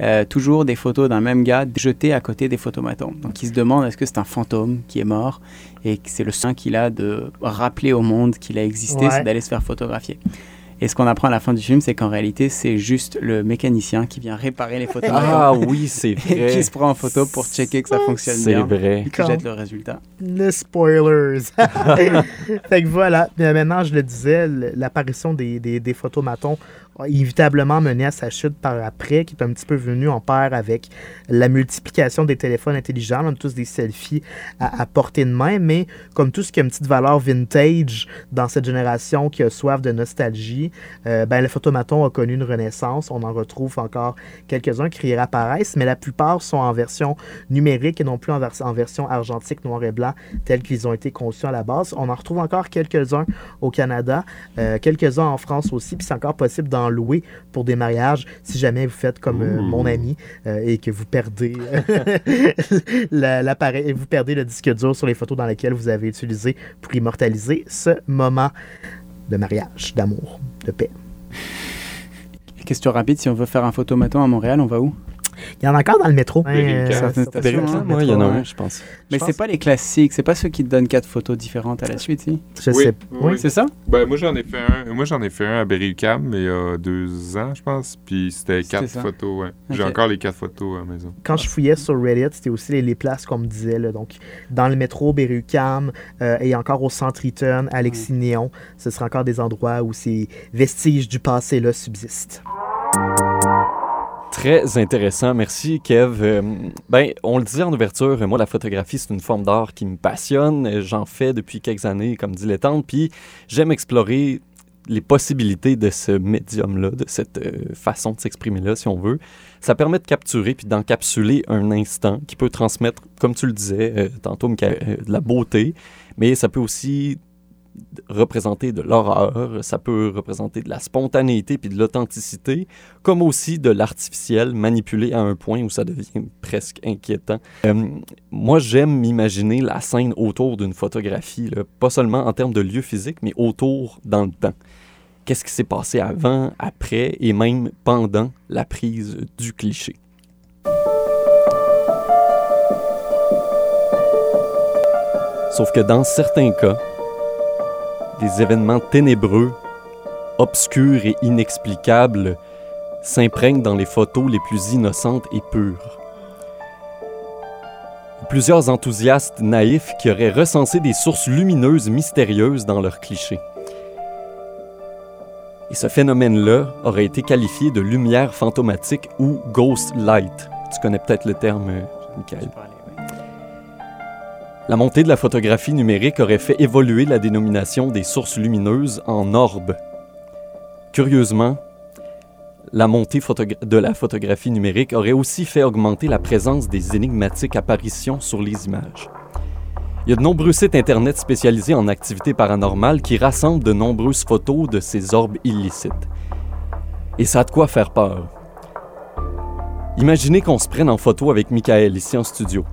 euh, toujours des photos d'un même gars jetées à côté des photomatons. Donc, il se demande est-ce que c'est un fantôme qui est mort? Et que c'est le soin qu'il a de rappeler au monde qu'il a existé, Ouais. c'est d'aller se faire photographier. Et ce qu'on apprend à la fin du film, c'est qu'en réalité, c'est juste le mécanicien qui vient réparer les photomatons Ah oui, c'est vrai. qui se prend en photo pour checker que ça fonctionne C'est bien. vrai. Et qui jette le résultat. Les spoilers. fait que voilà. Maintenant, je le disais, l'apparition des, des, des photomatons inévitablement mené à sa chute par après, qui est un petit peu venu en paire avec la multiplication des téléphones intelligents. On a tous des selfies à, à portée de main, mais comme tout ce qui a une petite valeur vintage dans cette génération qui a soif de nostalgie, euh, ben, le photomaton a connu une renaissance. On en retrouve encore quelques-uns qui réapparaissent, mais la plupart sont en version numérique et non plus en, vers- en version argentique, noir et blanc, tels qu'ils ont été conçus à la base. On en retrouve encore quelques-uns au Canada, euh, quelques-uns en France aussi, puis c'est encore possible d'en louer pour des mariages si jamais vous faites comme euh, mon ami euh, et que vous perdez la- l'appareil, vous perdez le disque dur sur les photos dans lesquelles vous avez utilisé pour immortaliser ce moment de mariage, d'amour, de paix. Question rapide, si on veut faire un photomaton à Montréal, on va où? Il y en a encore dans le métro. Hein. de Moi, il y en a un, ouais. je pense. Mais c'est pas les classiques, c'est pas ceux qui te donnent quatre photos différentes à la suite, si? Je Oui, sais. oui. Oui. C'est ça? Ben, moi, j'en ai fait un. Moi, j'en ai fait un à Berry-UQAM il y a deux ans, je pense. Puis c'était quatre ça. photos, ouais. J'ai encore les quatre photos à la maison. Quand je fouillais sur Reddit, c'était aussi les, les places qu'on me disait. là. donc, dans le métro, Berry-UQAM euh, et encore au centre Eaton, Alexis Néon, ce sera encore des endroits où ces vestiges du passé-là subsistent. Très intéressant. Merci, Kev. Euh, ben, on le disait en ouverture, moi, la photographie, c'est une forme d'art qui me passionne. J'en fais depuis quelques années comme dilettante, puis j'aime explorer les possibilités de ce médium-là, de cette euh, façon de s'exprimer-là, si on veut. Ça permet de capturer puis d'encapsuler un instant qui peut transmettre, comme tu le disais euh, tantôt, de la beauté, mais ça peut aussi représenter de l'horreur, ça peut représenter de la spontanéité puis de l'authenticité, comme aussi de l'artificiel manipulé à un point où ça devient presque inquiétant. Euh, moi, j'aime m'imaginer la scène autour d'une photographie, pas seulement en termes de lieu physique, mais autour dans le temps. Qu'est-ce qui s'est passé avant, après et même pendant la prise du cliché? Sauf que dans certains cas, des événements ténébreux, obscurs et inexplicables s'imprègnent dans les photos les plus innocentes et pures. Plusieurs enthousiastes naïfs qui auraient recensé des sources lumineuses mystérieuses dans leurs clichés. Et ce phénomène-là aurait été qualifié de lumière fantomatique ou ghost light. Tu connais peut-être le terme, euh, Michael. La montée de la photographie numérique aurait fait évoluer la dénomination des sources lumineuses en orbes. Curieusement, la montée de la photographie numérique aurait aussi fait augmenter la présence des énigmatiques apparitions sur les images. Il y a de nombreux sites Internet spécialisés en activités paranormales qui rassemblent de nombreuses photos de ces orbes illicites. Et ça a de quoi faire peur. Imaginez qu'on se prenne en photo avec Michael ici en studio,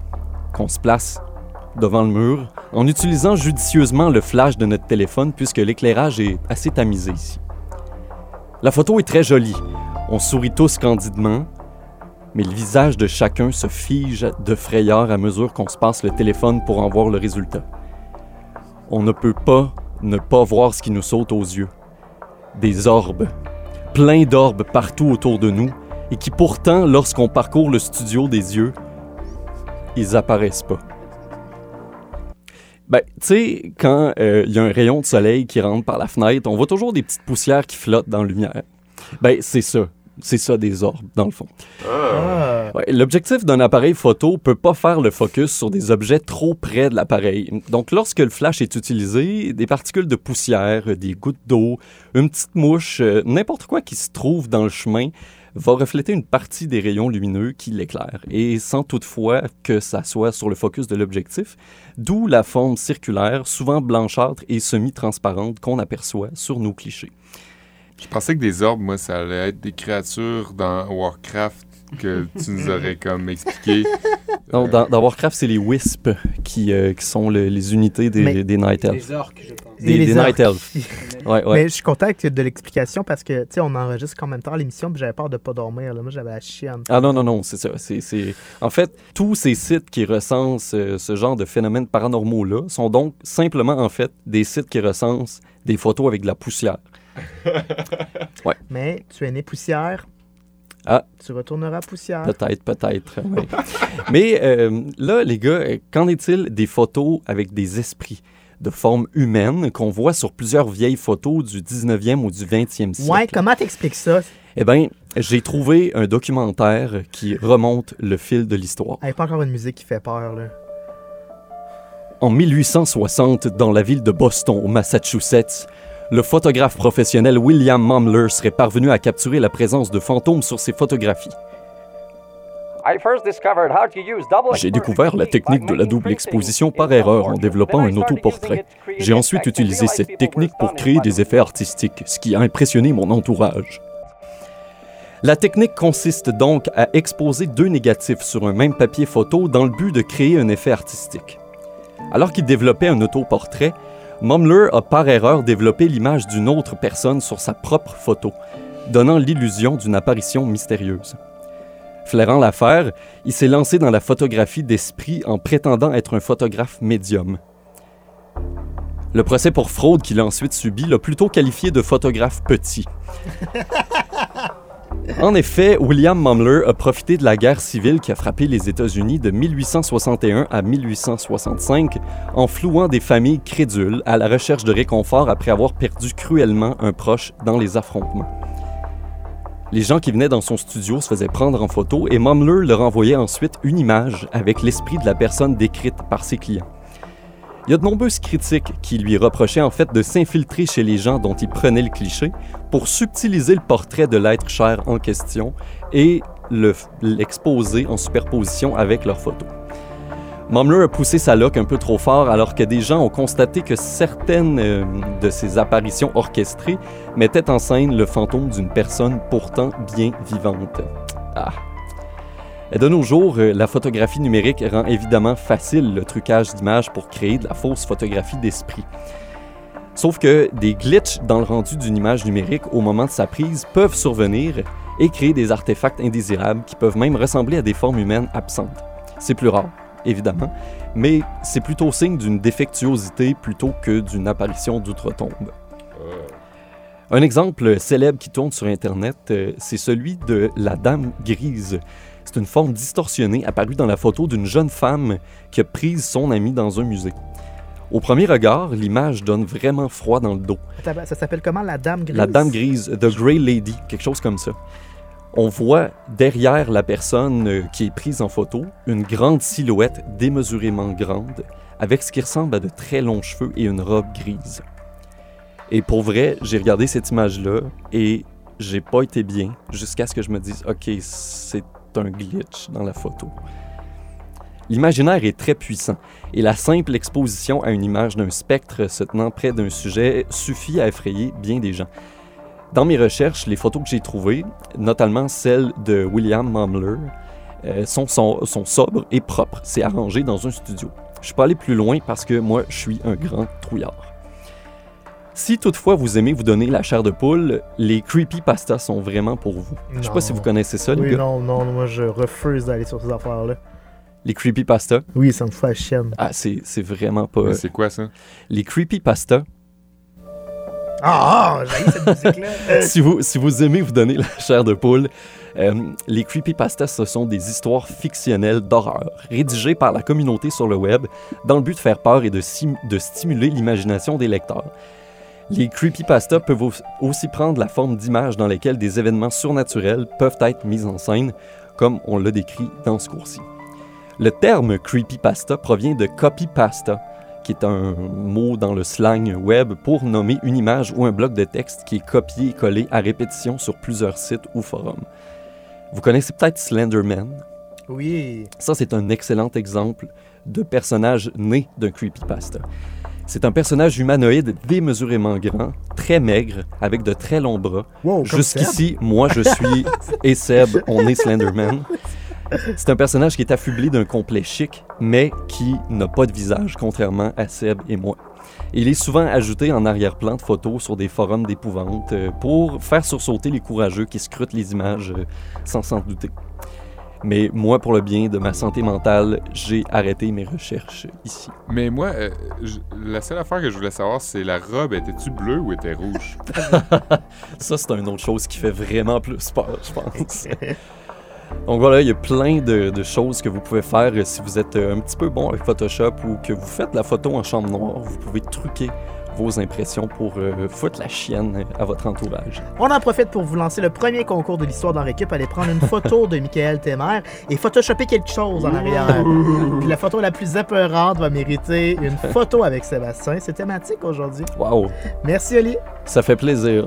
qu'on se place devant le mur en utilisant judicieusement le flash de notre téléphone puisque l'éclairage est assez tamisé ici. La photo est très jolie. On sourit tous candidement, mais le visage de chacun se fige de frayeur à mesure qu'on se passe le téléphone pour en voir le résultat. On ne peut pas ne pas voir ce qui nous saute aux yeux. Des orbes. Plein d'orbes partout autour de nous et qui pourtant, lorsqu'on parcourt le studio des yeux, ils apparaissent pas. Ben, tu sais, quand euh, il y a un rayon de soleil qui rentre par la fenêtre, on voit toujours des petites poussières qui flottent dans la lumière. Ben, c'est ça. C'est ça des orbes, dans le fond. Ah. Ouais, L'objectif d'un appareil photo peut pas faire le focus sur des objets trop près de l'appareil. Donc, lorsque le flash est utilisé, des particules de poussière, des gouttes d'eau, une petite mouche, euh, n'importe quoi qui se trouve dans le chemin va refléter une partie des rayons lumineux qui l'éclairent, et sans toutefois que ça soit sur le focus de l'objectif, d'où la forme circulaire, souvent blanchâtre et semi-transparente qu'on aperçoit sur nos clichés. Je pensais que des orbes, moi, ça allait être des créatures dans Warcraft que tu nous aurais comme expliqué. Donc, dans, dans Warcraft, c'est les Wisps qui, euh, qui sont le- les unités des, Mais- des Night Elves. Les orques, je pense. Des- des Night orques. Ouais, ouais. Mais je suis content que- de l'explication parce que, tu sais, on enregistre quand même tard l'émission, puis j'avais peur de pas dormir. Là. Moi, j'avais la chienne. Ah non, non, non, c'est ça. C'est, c'est- En fait, tous ces sites qui recensent euh, ce genre de phénomènes paranormaux-là sont donc simplement, en fait, des sites qui recensent des photos avec de la poussière. Mais tu es né poussière. Ah. Tu retourneras poussière. Peut-être, peut-être. Mais euh, là, les gars, qu'en est-il des photos avec des esprits de forme humaine qu'on voit sur plusieurs vieilles photos du 19e ou du 20e siècle? Ouais, comment t'expliques ça? Eh bien, j'ai trouvé un documentaire qui remonte le fil de l'histoire. Hey, pas encore une musique qui fait peur, là. En 1860, dans la ville de Boston, au Massachusetts, le photographe professionnel William Mumler serait parvenu à capturer la présence de fantômes sur ses photographies. J'ai découvert la technique de la double exposition par erreur en développant un autoportrait. J'ai ensuite utilisé cette technique pour créer des effets artistiques, ce qui a impressionné mon entourage. La technique consiste donc à exposer deux négatifs sur un même papier photo dans le but de créer un effet artistique. Alors qu'il développait un autoportrait, Mumler a par erreur développé l'image d'une autre personne sur sa propre photo, donnant l'illusion d'une apparition mystérieuse. Flairant l'affaire, il s'est lancé dans la photographie d'esprit en prétendant être un photographe médium. Le procès pour fraude qu'il a ensuite subi l'a plutôt qualifié de photographe petit. En effet, William Mumler a profité de la guerre civile qui a frappé les États-Unis de 1861 à 1865 en flouant des familles crédules à la recherche de réconfort après avoir perdu cruellement un proche dans les affrontements. Les gens qui venaient dans son studio se faisaient prendre en photo et Mumler leur envoyait ensuite une image avec l'esprit de la personne décrite par ses clients. Il y a de nombreuses critiques qui lui reprochaient en fait de s'infiltrer chez les gens dont il prenait le cliché pour subtiliser le portrait de l'être cher en question et le- l'exposer en superposition avec leurs photos. Mumler a poussé sa loque un peu trop fort alors que des gens ont constaté que certaines euh, de ses apparitions orchestrées mettaient en scène le fantôme d'une personne pourtant bien vivante. Ah. De nos jours, euh, la photographie numérique rend évidemment facile le trucage d'images pour créer de la fausse photographie d'esprit. Sauf que des glitches dans le rendu d'une image numérique au moment de sa prise peuvent survenir et créer des artefacts indésirables qui peuvent même ressembler à des formes humaines absentes. C'est plus rare, évidemment, mais c'est plutôt signe d'une défectuosité plutôt que d'une apparition d'outre-tombe. Un exemple célèbre qui tourne sur Internet, euh, c'est celui de la Dame Grise. C'est une forme distorsionnée apparue dans la photo d'une jeune femme qui a prise son ami dans un musée. Au premier regard, l'image donne vraiment froid dans le dos. Ça s'appelle comment, la dame grise? La Dame Grise, The Grey Lady, quelque chose comme ça. On voit derrière la personne euh, qui est prise en photo une grande silhouette démesurément grande avec ce qui ressemble à de très longs cheveux et une robe grise. Et pour vrai, j'ai regardé cette image-là et j'ai pas été bien jusqu'à ce que je me dise OK, c'est un glitch dans la photo. L'imaginaire est très puissant et la simple exposition à une image d'un spectre se tenant près d'un sujet suffit à effrayer bien des gens. Dans mes recherches, les photos que j'ai trouvées, notamment celles de William Mumler, euh, sont, sont, sobres et propres. C'est arrangé dans un studio. Je suis pas allé plus loin parce que moi, je suis un grand trouillard. Si toutefois vous aimez vous donner la chair de poule, les creepypastas sont vraiment pour vous. Je sais pas si vous connaissez ça, les Oui, gars. non, non, moi je refuse d'aller sur ces affaires-là. Les creepypastas, Oui, ça me fait la chienne. ah, c'est c'est vraiment pas... Mais C'est quoi ça? Les creepypastas, Ah, ah, j'ai cette musique-là. Euh, si, vous, si vous aimez vous donner la chair de poule, euh, les creepypastas, ce sont des histoires fictionnelles d'horreur, rédigées par la communauté sur le web, dans le but de faire peur et de, sim- de stimuler l'imagination des lecteurs. Les creepypastas peuvent au- aussi prendre la forme d'images dans lesquelles des événements surnaturels peuvent être mis en scène, comme on l'a décrit dans ce cours-ci. Le terme creepypasta provient de copypasta, qui est un mot dans le slang web pour nommer une image ou un bloc de texte qui est copié et collé à répétition sur plusieurs sites ou forums. Vous connaissez peut-être Slenderman? Oui. Ça, c'est un excellent exemple de personnage né d'un creepypasta. C'est un personnage humanoïde démesurément grand, très maigre, avec de très longs bras. Wow, Jusqu'ici, moi, je suis et Seb, on est Slenderman. C'est un personnage qui est affublé d'un complet chic, mais qui n'a pas de visage, contrairement à Seb et moi. Il est souvent ajouté en arrière-plan de photos sur des forums d'épouvante euh, pour faire sursauter les courageux qui scrutent les images euh, sans s'en douter. Mais moi, pour le bien de ma santé mentale, j'ai arrêté mes recherches ici. Mais moi, euh, je- la seule affaire que je voulais savoir, c'est la robe, était-tu bleue ou était rouge? Ça, c'est une autre chose qui fait vraiment plus peur, je pense. Donc voilà, il y a plein de, de choses que vous pouvez faire si vous êtes un petit peu bon avec Photoshop ou que vous faites la photo en chambre noire. Vous pouvez truquer vos impressions pour euh, foutre la chienne à votre entourage. On en profite pour vous lancer le premier concours de l'histoire dans l'équipe. Allez prendre une photo de Michael Temer et photoshopper quelque chose en arrière. Puis la photo la plus apeurante va mériter une photo avec Sébastien. C'est thématique aujourd'hui. Waouh, Merci, Oli. ça fait plaisir.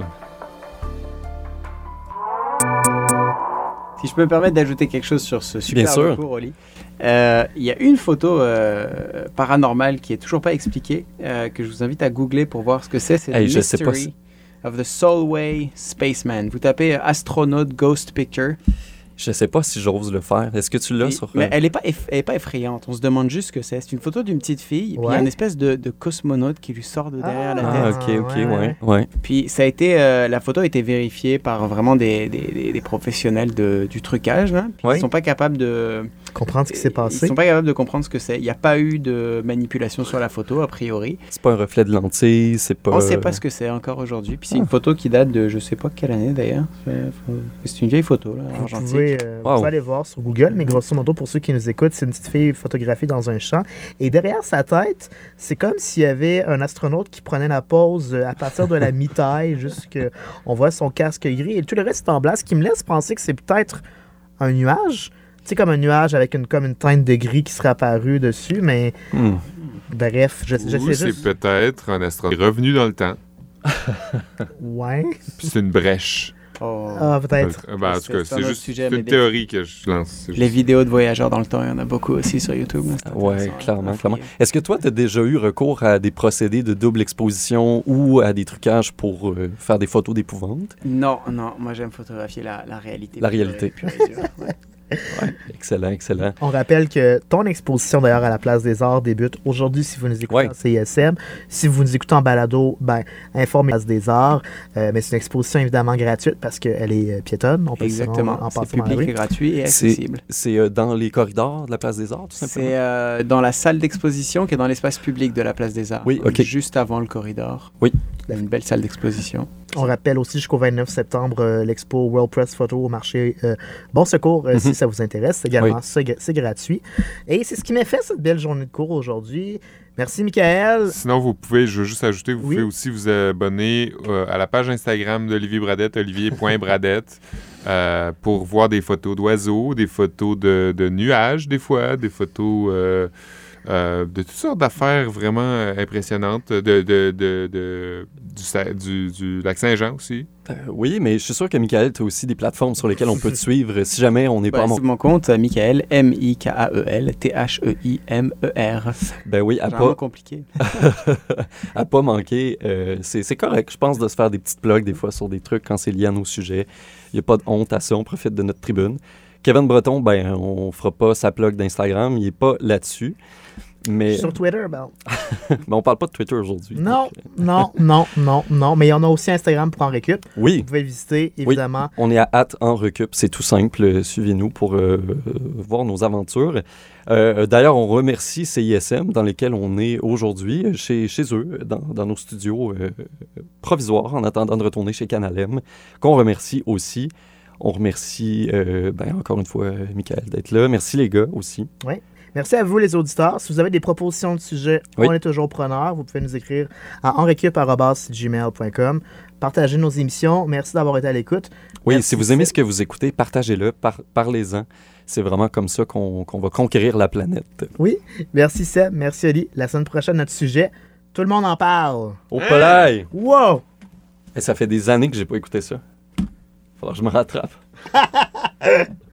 Si je peux me permettre d'ajouter quelque chose sur ce super Bien sûr. Oli. Euh, Il y a une photo euh, paranormale qui est toujours pas expliquée, euh, que je vous invite à googler pour voir ce que c'est. C'est Hey, je sais pas Mystery of the Solway Spaceman. Vous tapez astronaute ghost picture. Je sais pas si j'ose le faire. Est-ce que tu l'as sur... mais euh, elle est pas eff- elle est pas effrayante. On se demande juste ce que c'est. C'est une photo d'une petite fille. Puis il y a Ouais. une espèce de, de cosmonaute qui lui sort de derrière la Ah, tête. ok, ok, ouais, ouais, ouais. ouais. Puis ça a été, euh, la photo a été vérifiée par vraiment des, des, des- des professionnels de- du trucage. Hein. Puis Ouais. Ils sont pas capables de Comprendre ce qui s'est Ils passé. sont pas capables de comprendre ce que c'est. Il n'y a pas eu de manipulation sur la photo, a priori. C'est pas un reflet de lentille, c'est pas... On ne sait pas ce que c'est encore aujourd'hui. Puis c'est une photo qui date de je sais pas quelle année d'ailleurs. C'est- une vieille photo, là, Vous argentique. Pouvez, euh, vous pouvez aller voir sur Google, mais grosso modo, pour ceux qui nous écoutent, c'est une petite fille photographiée dans un champ. Et derrière sa tête, c'est comme s'il y avait un astronaute qui prenait la pause euh, à partir de la mi-taille, jusqu'à on voit son casque gris. Et tout le reste est en blanc, ce qui me laisse penser que c'est peut-être un nuage. Tu sais, comme un nuage avec une, comme une teinte de gris qui serait apparue dessus, mais Hmm. bref, je, je Ou sais c'est juste... peut-être un astronaute revenu dans le temps, Ouais. puis c'est une brèche. Oh. Ah, peut-être. Ben, en tout C'est- cas, c'est juste sujet, une théorie que je lance. Les vidéos de voyageurs dans le temps, il y en a beaucoup aussi sur YouTube. Ouais, intéressant, clairement. Est-ce que toi, tu as déjà eu recours à des procédés de double exposition ou à des trucages pour euh, faire des photos d'épouvante? Non, non, moi j'aime photographier la, la réalité. La réalité. pure ouais. Excellent, excellent. On rappelle que ton exposition d'ailleurs à la Place des Arts débute aujourd'hui si vous nous écoutez Ouais. en CISM. Si vous nous écoutez en balado, ben, informez la Place des Arts. Euh, mais c'est une exposition évidemment gratuite parce qu'elle est euh, piétonne. On peut se rendre Exactement. en C'est dans la public et gratuit et C'est- accessible. C'est euh, dans les corridors de la Place des Arts, tout simplement? C'est euh, dans la salle d'exposition qui est dans l'espace public de la Place des Arts. Oui, ok. Juste avant le corridor. Oui. Il y a une belle salle d'exposition. On rappelle aussi jusqu'au 29 septembre euh, l'expo World Press Photo au marché euh, Bon Secours, euh, Mhm. si ça vous intéresse. Également, Oui. c'est gra- c'est gratuit. Et c'est ce qui m'a fait cette belle journée de cours aujourd'hui. Merci, Michael. Sinon, vous pouvez, je veux juste ajouter, vous Oui. pouvez aussi vous abonner euh, à la page Instagram d'Olivier Bradette, olivier.bradette, euh, pour voir des photos d'oiseaux, des photos de, de nuages, des fois, des photos euh, de toutes sortes d'affaires vraiment euh, impressionnantes, de, de, de- de- du, du- du lac Saint-Jean aussi. Euh, oui, mais je suis sûr que Michael, tu as aussi des plateformes sur lesquelles on peut te suivre si jamais on n'est pas à Ouais, mon... mon compte, euh, Michael, M-I-K-A-E-L, T-H-E-I-M-E-R. Ben oui, à pas, compliqué. à pas manquer. euh, c'est c'est correct, je pense, de se faire des petites plugs des fois sur des trucs quand c'est lié à nos sujets. Il n'y a pas de honte à ça, on profite de notre tribune. Kevin Breton, ben, on fera pas sa plug d'Instagram, il est pas là-dessus. Mais, Sur Twitter, ben, on parle pas de Twitter aujourd'hui. non, euh, non, non, non, non. Mais on a aussi Instagram pour en récup. Oui, Vous pouvez visiter, évidemment. On est à hâte en recup, c'est tout simple. Euh, Suivez-nous pour euh, voir nos aventures. Euh, D'ailleurs, on remercie CISM dans lesquels on est aujourd'hui, chez, chez eux, dans, dans nos studios euh, provisoires, en attendant de retourner chez Canalem, qu'on remercie aussi. On remercie, euh, ben, encore une fois, euh, Michael d'être là. Merci les gars aussi. Merci à vous, les auditeurs. Si vous avez des propositions de sujets, Oui. on est toujours preneurs. Vous pouvez nous écrire à enrecup.gmail.com. Partagez nos émissions. Merci d'avoir été à l'écoute. Oui, Merci, si vous aimez ce que vous écoutez, partagez-le, par- parlez-en. C'est vraiment comme ça qu'on qu'on va conquérir la planète. Oui, merci Seb, merci Oli. La semaine prochaine, notre sujet, tout le monde en parle. Au palais! Wow! Et ça fait des années que j'ai pas écouté ça. Faudra que je me rattrape.